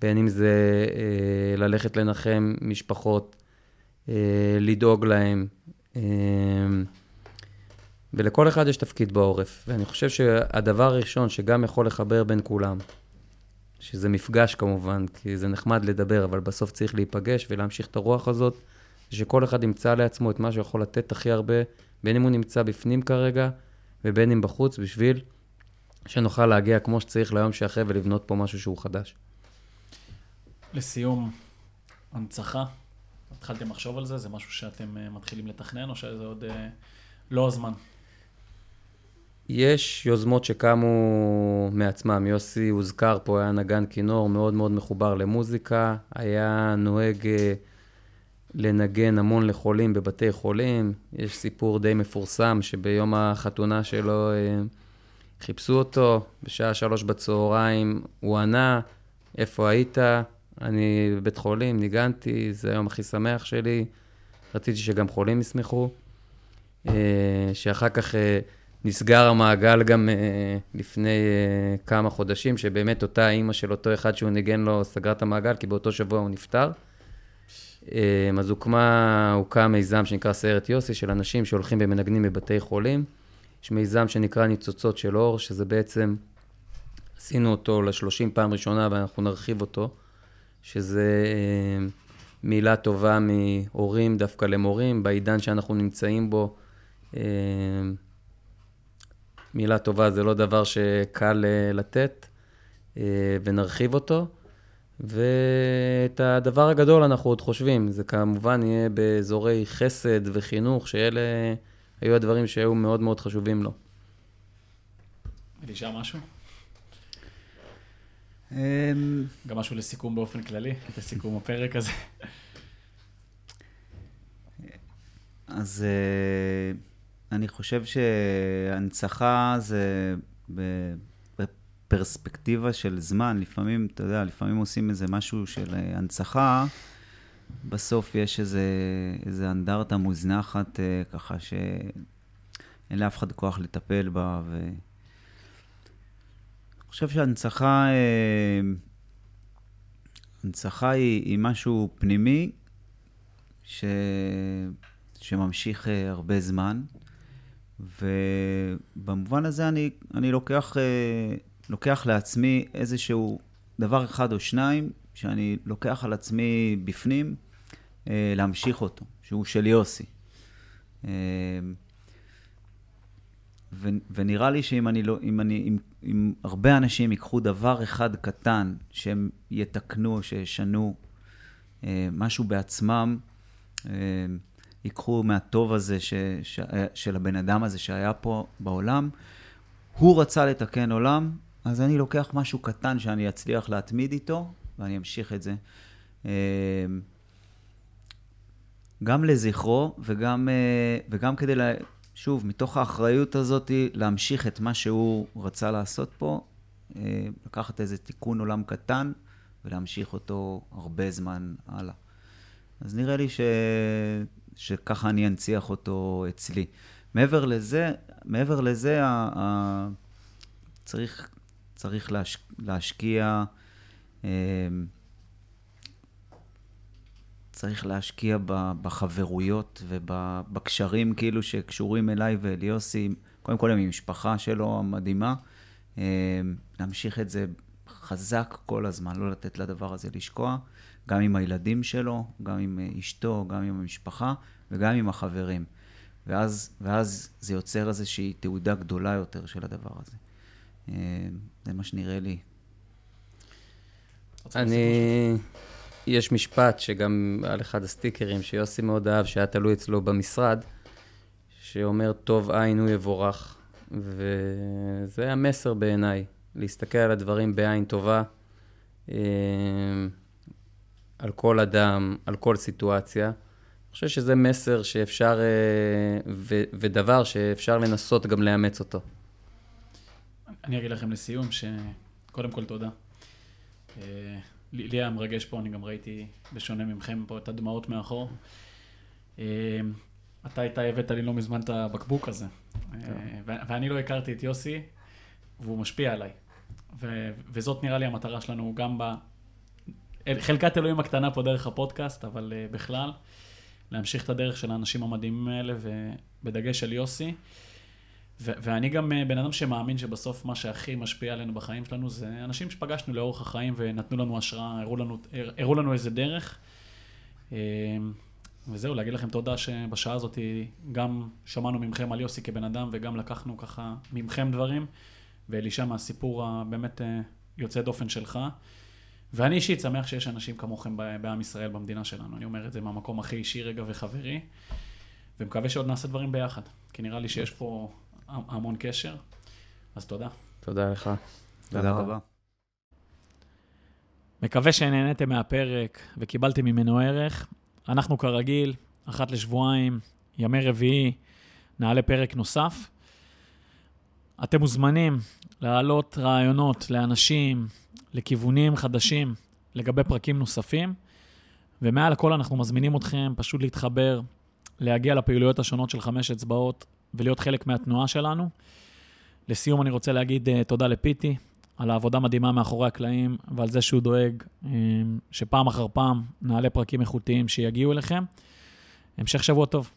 בין אם זה אה, ללכת לנחם משפחות, לדאוג להם. אה, ולכל אחד יש תפקיד בעורף. ואני חושב שהדבר הראשון שגם יכול לחבר בין כולם, שזה מפגש כמובן, כי זה נחמד לדבר, אבל בסוף צריך להיפגש ולהמשיך את הרוח הזאת, שכל אחד ימצא לעצמו את מה שיכול לתת הכי הרבה, בין אם הוא נמצא בפנים כרגע, ובין אם בחוץ, בשביל שנוכל להגיע כמו שצריך ליום שאחרי ולבנות פה משהו שהוא חדש. לסיום, הנצחה, התחלתם לחשוב על זה? זה משהו שאתם uh, מתחילים לתכנן, או שזה עוד uh, לא הזמן? יש יוזמות שקמו מעצמם. יוסי הוזכר פה, היה נגן כינור מאוד מאוד מחובר למוזיקה, היה נוהג uh, לנגן המון לחולים בבתי חולים. יש סיפור די מפורסם שביום החתונה שלו חיפשו אותו, בשעה שלוש בצהריים הוא ענה, איפה היית? אני בבית חולים, ניגנתי, זה היום הכי שמח שלי. רציתי שגם חולים ישמחו. אה, שאחר כך אה, נסגר המעגל גם אה, לפני כמה חודשים, שבאמת אותה אימא של אותו אחד שהוא ניגן לו סגרה את המעגל, כי באותו שבוע הוא נפטר. אז הוקמה, הוקם מיזם שנקרא סיירת יוסי, של אנשים שהולכים ומנגנים בבתי חולים. יש מיזם שנקרא ניצוצות של אור, שזה בעצם, עשינו אותו לשלושים פעם ראשונה ואנחנו נרחיב אותו. שזה אה, מילה טובה מהורים דווקא למורים, בעידן שאנחנו נמצאים בו. אה, מילה טובה זה לא דבר שקל אה, לתת, ונרחיב אותו. ואת הדבר הגדול אנחנו עוד חושבים, זה כמובן יהיה באזורי חסד וחינוך, שאלה היו הדברים שהיו מאוד מאוד חשובים לו. אלישע משהו? אמ, גם משהו לסיכום באופן כללי, לסיכום הפרק הזה. אז אה, אני חושב שהנצחה זה בפרספקטיבה של זמן. לפעמים, אתה יודע, לפעמים עושים איזה משהו של אה, הנצחה, בסוף יש איזה, איזה אנדרטה מוזנחת, אה, ככה שאין לאף אחד כוח לטפל בה. ו... חושב שהנצחה, אה, הנצחה היא, היא משהו פנימי, ש... שממשיך אה, הרבה זמן, ובמובן הזה אני, אני לוקח, אה, לוקח לעצמי איזשהו דבר אחד או שניים, שאני לוקח על עצמי בפנים, להמשיך אותו, שהוא של יוסי. אה, ו, ונראה לי שאם אני לא, אם אני, אם, אם הרבה אנשים ייקחו דבר אחד קטן, שהם יתקנו, שישנו אה, משהו בעצמם, אה, ייקחו מהטוב הזה ש, ש, של הבן אדם הזה שהיה פה בעולם, הוא רצה לתקן עולם, אז אני לוקח משהו קטן שאני אצליח להתמיד איתו, ואני אמשיך את זה. אה, גם לזכרו וגם, אה, וגם כדי, לה, שוב, מתוך האחריות הזאת, להמשיך את מה שהוא רצה לעשות פה, אה, לקחת איזה תיקון עולם קטן ולהמשיך אותו הרבה זמן הלאה. אז נראה לי ש... שככה אני אנציח אותו אצלי. מעבר לזה, מעבר לזה, ה... ה... צריך, צריך להש... להשקיע, אה, צריך להשקיע בחברויות ובקשרים כאילו שקשורים אליי ואל יוסי, קודם כל עם המשפחה שלו המדהימה, אה, להמשיך את זה חזק כל הזמן, לא לתת לדבר הזה לשקוע, גם עם הילדים שלו, גם עם אשתו, גם עם המשפחה וגם עם החברים. ואז, ואז זה יוצר איזושהי תעודה גדולה יותר של הדבר הזה. אה, זה מה שנראה לי. אני... יש משפט שגם על אחד הסטיקרים שיוסי מאוד אהב, שהיה תלוי אצלו במשרד, שאומר, טוב עין הוא יבורך. וזה המסר בעיניי, להסתכל על הדברים בעין טובה, אה, על כל אדם, על כל סיטואציה. אני חושב שזה מסר שאפשר, אה, ו- ודבר שאפשר לנסות גם לאמץ אותו. אני אגיד לכם לסיום, שקודם כל תודה. אה, לי היה מרגש פה, אני גם ראיתי, בשונה ממכם, פה את הדמעות מאחור. אה, אתה איתי הבאת לי לא מזמן את הבקבוק הזה. אה, ו- ואני לא הכרתי את יוסי, והוא משפיע עליי. וזאת נראה לי המטרה שלנו גם ב... חלקת אלוהים הקטנה פה דרך הפודקאסט, אבל uh, בכלל, להמשיך את הדרך של האנשים המדהימים האלה, ובדגש על יוסי. ואני גם uh, בן אדם שמאמין שבסוף מה שהכי משפיע עלינו בחיים שלנו זה אנשים שפגשנו לאורך החיים ונתנו לנו השראה, הראו לנו, הר- הראו לנו איזה דרך. אה, וזהו, להגיד לכם תודה שבשעה הזאת גם שמענו ממכם על יוסי כבן אדם וגם לקחנו ככה ממכם דברים, ואלישע מהסיפור הבאמת אה, יוצא דופן שלך. ואני אישית שמח שיש אנשים כמוכם בעם ישראל, במדינה שלנו. אני אומר את זה מהמקום הכי אישי רגע וחברי, ומקווה שעוד נעשה דברים ביחד, כי נראה לי שיש פה המון קשר. אז תודה. תודה לך. תודה רבה. מקווה שנהניתם מהפרק וקיבלתם ממנו ערך. אנחנו כרגיל, אחת לשבועיים, ימי רביעי, נעלה פרק נוסף. אתם מוזמנים להעלות רעיונות לאנשים, לכיוונים חדשים לגבי פרקים נוספים, ומעל הכל אנחנו מזמינים אתכם פשוט להתחבר, להגיע לפעילויות השונות של חמש אצבעות ולהיות חלק מהתנועה שלנו. לסיום אני רוצה להגיד uh, תודה לפיטי על העבודה מדהימה מאחורי הקלעים ועל זה שהוא דואג um, שפעם אחר פעם נעלה פרקים איכותיים שיגיעו אליכם. המשך שבוע טוב.